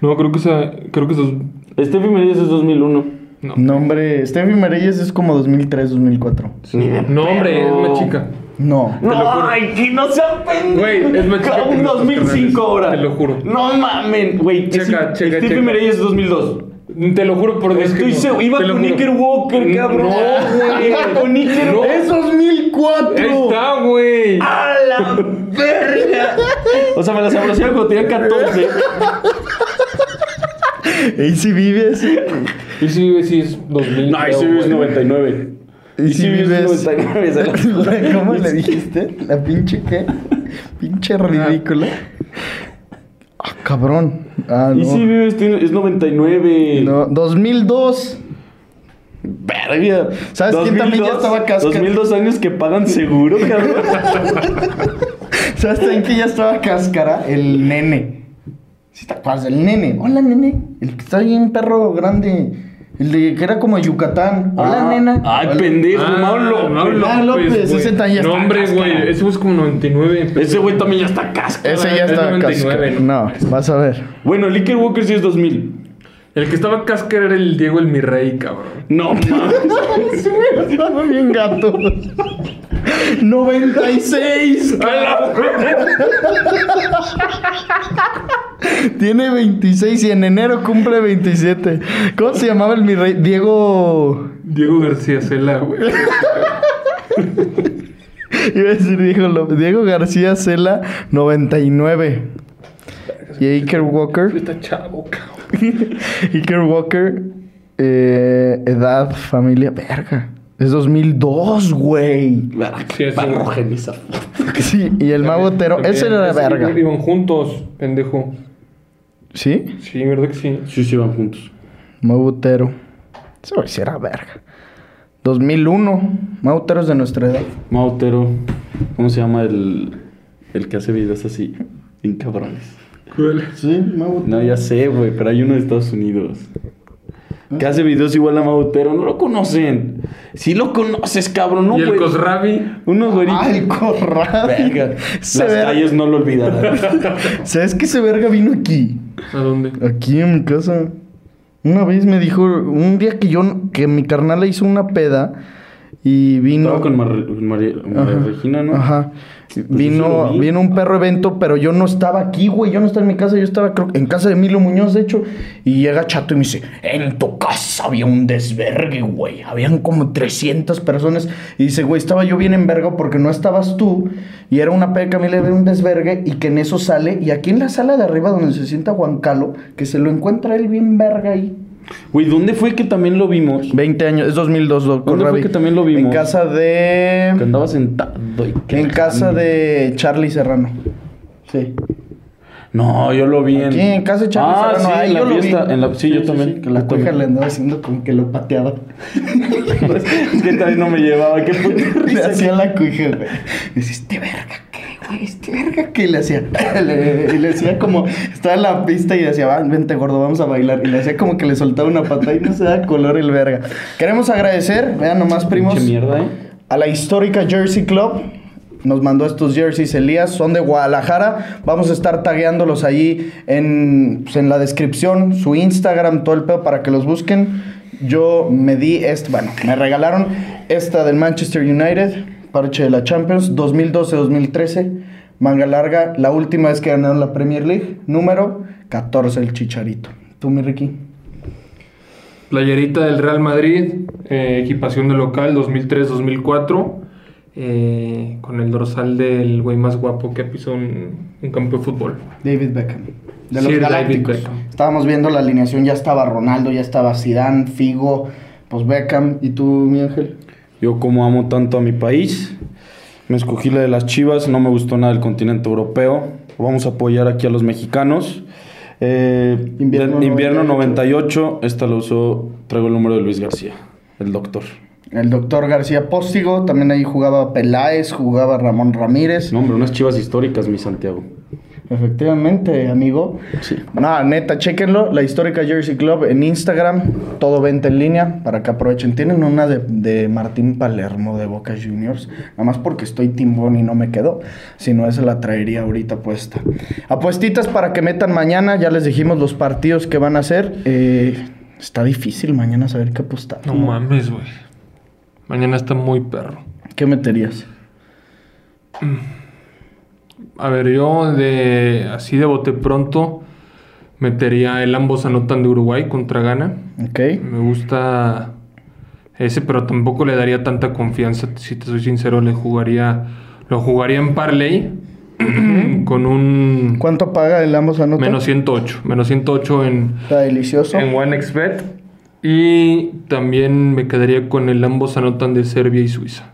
Speaker 3: No, creo que esa, creo que esos...
Speaker 4: Steffi Merías es 2001.
Speaker 3: No.
Speaker 2: No, hombre, Steffi Mereyes es como 2003, 2004.
Speaker 4: Ni de
Speaker 3: No, hombre, es más chica.
Speaker 2: No.
Speaker 4: No, ay, que no sean pendejos.
Speaker 3: Güey, es más chica
Speaker 4: Un
Speaker 3: nosotros,
Speaker 4: 2005 ahora.
Speaker 3: te lo juro.
Speaker 4: No mamen, güey.
Speaker 3: Checa, checa,
Speaker 4: Steffi. Merías es 2002.
Speaker 3: Te lo juro por Dios
Speaker 4: Estoy
Speaker 3: no.
Speaker 4: seguro. Iba con. Iker Walker, cabrón.
Speaker 3: No, güey.
Speaker 4: Iba con Iker
Speaker 3: No.
Speaker 2: ¡Es 2004!
Speaker 3: Ahí está, güey.
Speaker 4: ¡A la verga! O sea, me las abracé cuando tenía 14.
Speaker 2: ¿Y si vives?
Speaker 3: Y si sí es 2000.
Speaker 4: No,
Speaker 3: creo,
Speaker 4: vives
Speaker 3: güey.
Speaker 4: 99.
Speaker 2: ¿Y si
Speaker 4: vives
Speaker 2: vives?
Speaker 4: 99. se las-
Speaker 2: ¿Cómo le dijiste? ¿La pinche qué? Pinche ridícula. Ah, cabrón. Ah, no.
Speaker 4: Y si vives, es 99.
Speaker 2: No, 2002.
Speaker 4: Verga.
Speaker 2: ¿Sabes quién también ya estaba casca?
Speaker 4: 2002 años que pagan seguro, cabrón.
Speaker 2: ¿Sabes también que ya estaba cáscara? El nene. ¿Sí te acuerdas del nene? Hola, nene. El que está bien perro grande. El de que era como Yucatán. Hola,
Speaker 4: Ah,
Speaker 2: nena.
Speaker 4: Ay,
Speaker 2: Hola.
Speaker 4: pendejo,
Speaker 3: Ah,
Speaker 4: Mau López.
Speaker 3: Mau
Speaker 2: Ah, López, ese también ya
Speaker 3: No,
Speaker 2: está
Speaker 3: hombre,
Speaker 2: cáscara.
Speaker 3: güey. Ese fue como 99.
Speaker 4: Ese güey también ya está casca.
Speaker 2: Ese ya
Speaker 3: es
Speaker 2: estaba
Speaker 3: 99,
Speaker 2: cáscara.
Speaker 3: ¿no?
Speaker 2: No, vas a ver.
Speaker 4: Bueno, el Iker Walker sí es 2000.
Speaker 3: El que estaba cascar era el Diego el mi rey, cabrón.
Speaker 4: No mames.
Speaker 2: Estaba bien gato. 96. Tiene 26 y en enero cumple 27. ¿Cómo se llamaba el mi rey? Diego.
Speaker 3: Diego García Cela, güey.
Speaker 2: Iba a decir Diego, López. Diego García Cela, 99. Y Iker Walker.
Speaker 3: Está chavo, cabrón.
Speaker 2: Iker Walker, eh, edad, familia, verga. Es 2002, güey.
Speaker 3: Sí,
Speaker 4: rojenizar.
Speaker 2: Sí, y el mago Otero, ese era
Speaker 3: Ese
Speaker 2: verga.
Speaker 3: Iban juntos, pendejo.
Speaker 2: ¿Sí?
Speaker 3: Sí, ¿verdad que sí?
Speaker 4: Sí, sí, van juntos.
Speaker 2: Mago Otero. Ese güey sí era verga. 2001. Mago Otero es de nuestra edad.
Speaker 4: Mautero. ¿Cómo se llama el, el que hace videos así? Bien cabrones.
Speaker 2: Sí, Mago
Speaker 4: No, ya sé, güey, pero hay uno de Estados Unidos. Que hace videos igual a Mautero. No lo conocen. Sí lo conoces, cabrón. No,
Speaker 3: y el. Cosrabi.
Speaker 4: Unos güeritos.
Speaker 2: Ah, el corral.
Speaker 4: Verga.
Speaker 2: Ese
Speaker 4: Las calles no lo olvidarán.
Speaker 2: ¿Sabes que ese verga vino aquí?
Speaker 3: ¿A dónde?
Speaker 2: Aquí en mi casa. Una vez me dijo, un día que yo, que mi carnal le hizo una peda y vino...
Speaker 4: Estaba con Mar- con María. Regina, ¿no?
Speaker 2: Ajá.
Speaker 4: eso
Speaker 2: vino,
Speaker 4: vi.
Speaker 2: vino un perro evento, pero yo no estaba aquí, güey. Yo no estaba en mi casa, yo estaba creo, en casa de Milo Muñoz, de hecho. Y llega Chato y me dice, en tu casa había un desvergue, güey. Habían como 300 personas. Y dice, güey, estaba yo bien en verga porque no estabas tú. Y era una peda que a mí le ve un desvergue y que en eso sale. Y aquí en la sala de arriba donde se sienta Juan Calo, que se lo encuentra él bien verga ahí.
Speaker 4: Güey, ¿dónde fue que también lo vimos?
Speaker 2: 20 años, es 2002. do- con
Speaker 4: ¿Dónde fue que también lo vimos?
Speaker 2: En casa de...
Speaker 4: Que andaba sentado y que-
Speaker 2: En casa de Charlie Serrano. Sí.
Speaker 4: No, yo lo vi en...
Speaker 2: Aquí en casa de Charlie
Speaker 4: Ah,
Speaker 2: Serrano.
Speaker 4: sí, en la
Speaker 2: yo lo
Speaker 4: fiesta.
Speaker 2: vi.
Speaker 4: En la... Sí, yo también.
Speaker 2: que la
Speaker 4: también.
Speaker 2: le andaba haciendo como que lo pateaba.
Speaker 4: es que también no me llevaba. Qué puta
Speaker 2: le
Speaker 4: risa.
Speaker 2: hacía la cuija, güey. Decía, este verga, Este verga, ¿qué? Y le hacía. le- y le hacía como. Estaba en la pista y decía, va, vente gordo, vamos a bailar. Y le hacía como que le soltaba una patada y no se da color el verga. Queremos agradecer, vean nomás, primos.
Speaker 4: Mierda, ¿eh?
Speaker 2: a la histórica Jersey Club. Nos mandó estos jerseys Elías, son de Guadalajara. Vamos a estar tagueándolos ahí en, pues, en la descripción, su Instagram, todo el pedo para que los busquen. Yo me di este, bueno, me regalaron esta del Manchester United, parche de la Champions, 2012-2013, manga larga, la última vez que ganaron la Premier League, número 14 el Chicharito. ¿Tú, mi Ricky?
Speaker 3: Playerita del Real Madrid, eh, equipación de local 2003-2004, eh, con el dorsal del güey más guapo que pisó un, un campo de fútbol.
Speaker 2: David Beckham. De los
Speaker 3: Sir David. Beckham.
Speaker 2: Estábamos viendo la alineación, ya estaba Ronaldo, ya estaba Zidane, Figo, pues Beckham. ¿Y tú, mi ángel?
Speaker 4: Yo como amo tanto a mi país, me escogí la de las Chivas, no me gustó nada el continente europeo. Vamos a apoyar aquí a los mexicanos. Eh,
Speaker 2: Invierno
Speaker 4: invierno, invierno 98. Esta lo usó, traigo el número de Luis García, el doctor.
Speaker 2: El doctor García Póstigo, también ahí jugaba Peláez, jugaba Ramón Ramírez.
Speaker 4: No, hombre, unas chivas históricas, mi Santiago.
Speaker 2: Efectivamente, amigo.
Speaker 4: Sí.
Speaker 2: No, neta, chéquenlo. La histórica Jersey Club en Instagram. Todo venta en línea para que aprovechen. Tienen una de, de Martín Palermo de Boca Juniors. Nada más porque estoy timbón y no me quedó. Si no, esa la traería ahorita puesta. Apuestitas para que metan mañana. Ya les dijimos los partidos que van a hacer. Eh, está difícil mañana saber qué apostar.
Speaker 3: No mames, güey. Mañana está muy perro.
Speaker 2: ¿Qué meterías?
Speaker 3: A ver, yo de así de bote pronto metería el ambos anotan de Uruguay contra Ghana.
Speaker 2: Ok.
Speaker 3: Me gusta ese, pero tampoco le daría tanta confianza. Si te soy sincero, le jugaría, lo jugaría en parlay con un
Speaker 2: ¿Cuánto paga el ambos anotan?
Speaker 3: menos 108, menos 108 en
Speaker 2: Está delicioso.
Speaker 3: en OneXBet y también me quedaría con el ambos anotan de Serbia y Suiza.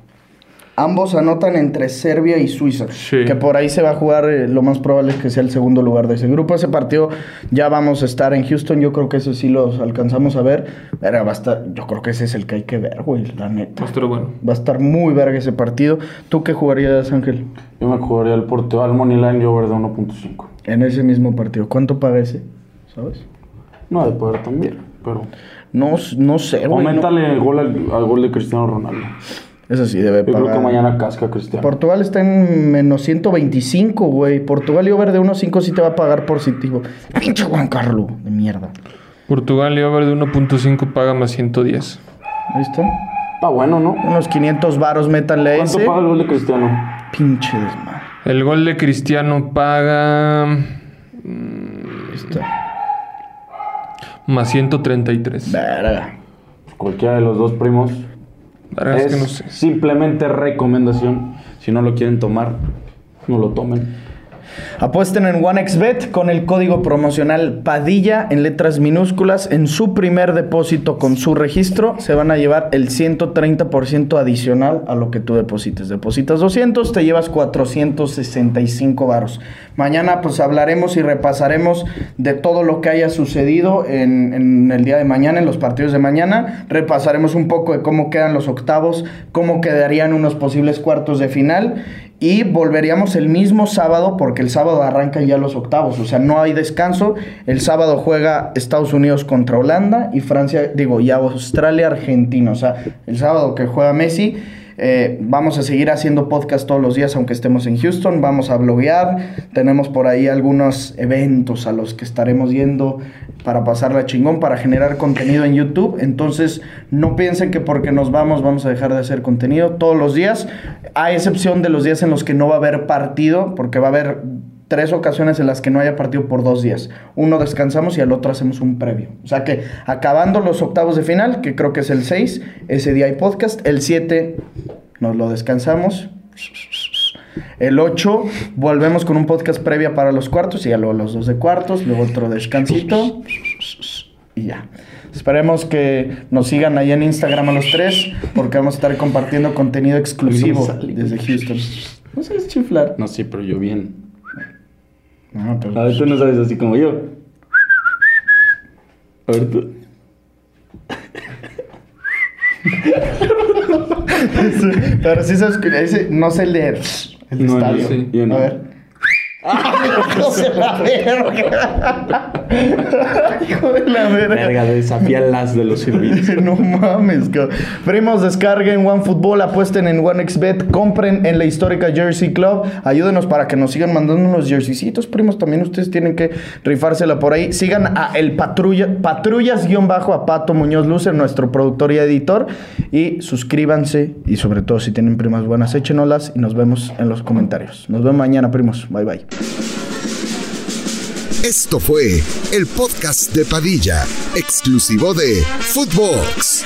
Speaker 2: Ambos anotan entre Serbia y Suiza.
Speaker 3: Sí.
Speaker 2: Que por ahí se va a jugar, eh, lo más probable es que sea el segundo lugar de ese grupo. Ese partido ya vamos a estar en Houston. Yo creo que ese sí los alcanzamos a ver. Verga, va a estar, yo creo que ese es el que hay que ver, güey, la neta.
Speaker 3: Va a estar bueno.
Speaker 2: Va a estar muy verga ese partido. ¿Tú qué jugarías, Ángel?
Speaker 4: Yo me jugaría el Portugal Money Line y over de 1.5.
Speaker 2: En ese mismo partido. ¿Cuánto paga ese? ¿Sabes?
Speaker 4: No de poder también, pero...
Speaker 2: No, no sé, güey. no-
Speaker 4: Aumentale el gol al, al gol de Cristiano Ronaldo.
Speaker 2: Eso sí, debe
Speaker 4: Yo
Speaker 2: pagar.
Speaker 4: creo que mañana casca Cristiano.
Speaker 2: Portugal está en menos 125, güey. Portugal y over de 1.5 sí te va a pagar positivo. Pinche Juan Carlos, de mierda.
Speaker 3: Portugal y over de 1.5 paga más 110.
Speaker 2: Ahí está.
Speaker 4: Está bueno, ¿no?
Speaker 2: Unos 500 varos, métanle a
Speaker 4: ¿Cuánto
Speaker 2: ese.
Speaker 4: paga el gol de Cristiano?
Speaker 2: Pinche desmadre.
Speaker 3: El gol de Cristiano paga
Speaker 2: Ahí está.
Speaker 3: más 133.
Speaker 2: Verga.
Speaker 4: Cualquiera de los dos primos.
Speaker 3: La verdad es
Speaker 4: es
Speaker 3: que no sé.
Speaker 4: simplemente recomendación. Si no lo quieren tomar, no lo tomen.
Speaker 2: Apuesten en OneXBet con el código promocional Padilla en letras minúsculas. En su primer depósito con su registro se van a llevar el 130% adicional a lo que tú deposites. Depositas 200, te llevas 465 varos. Mañana pues hablaremos y repasaremos de todo lo que haya sucedido en, en el día de mañana, en los partidos de mañana. Repasaremos un poco de cómo quedan los octavos, cómo quedarían unos posibles cuartos de final. Y volveríamos el mismo sábado, porque el sábado arrancan ya los octavos, o sea, no hay descanso. El sábado juega Estados Unidos contra Holanda y Francia, digo, y Australia, Argentina. O sea, el sábado que juega Messi. Eh, vamos a seguir haciendo podcast todos los días, aunque estemos en Houston. Vamos a bloguear. Tenemos por ahí algunos eventos a los que estaremos yendo para pasarla chingón, para generar contenido en YouTube. Entonces, no piensen que porque nos vamos vamos a dejar de hacer contenido todos los días, a excepción de los días en los que no va a haber partido, porque va a haber tres ocasiones en las que no haya partido por dos días. Uno descansamos y al otro hacemos un previo. O sea que acabando los octavos de final, que creo que es el 6, ese día hay podcast. El 7 nos lo descansamos. El 8 volvemos con un podcast previa para los cuartos y ya luego los dos de cuartos, luego otro descansito y ya. Esperemos que nos sigan ahí en Instagram a los tres porque vamos a estar compartiendo contenido exclusivo desde Houston. No sabes chiflar.
Speaker 4: No, sí, pero yo bien.
Speaker 2: No, pero-
Speaker 4: A ver, tú no sabes así como yo. A ver, tú.
Speaker 2: Pero sí sabes que ese no sé leer. El de
Speaker 4: No,
Speaker 2: estadio.
Speaker 4: yo sí, yo no.
Speaker 2: A ver. Hijo de la verga. Hijo de la verga.
Speaker 4: Verga, desafía las de los servicios.
Speaker 2: No mames, cabrón. Primos, descarguen OneFootball, apuesten en OneXBet, compren en la histórica Jersey Club. Ayúdenos para que nos sigan mandando unos jerseycitos, primos. También ustedes tienen que rifársela por ahí. Sigan a el patrulla, patrullas-bajo a Pato Muñoz Lucer, nuestro productor y editor. Y suscríbanse. Y sobre todo, si tienen primas buenas, échenolas. Y nos vemos en los comentarios. Nos vemos mañana, primos. Bye bye.
Speaker 1: Esto fue el podcast de Padilla, exclusivo de Footbox.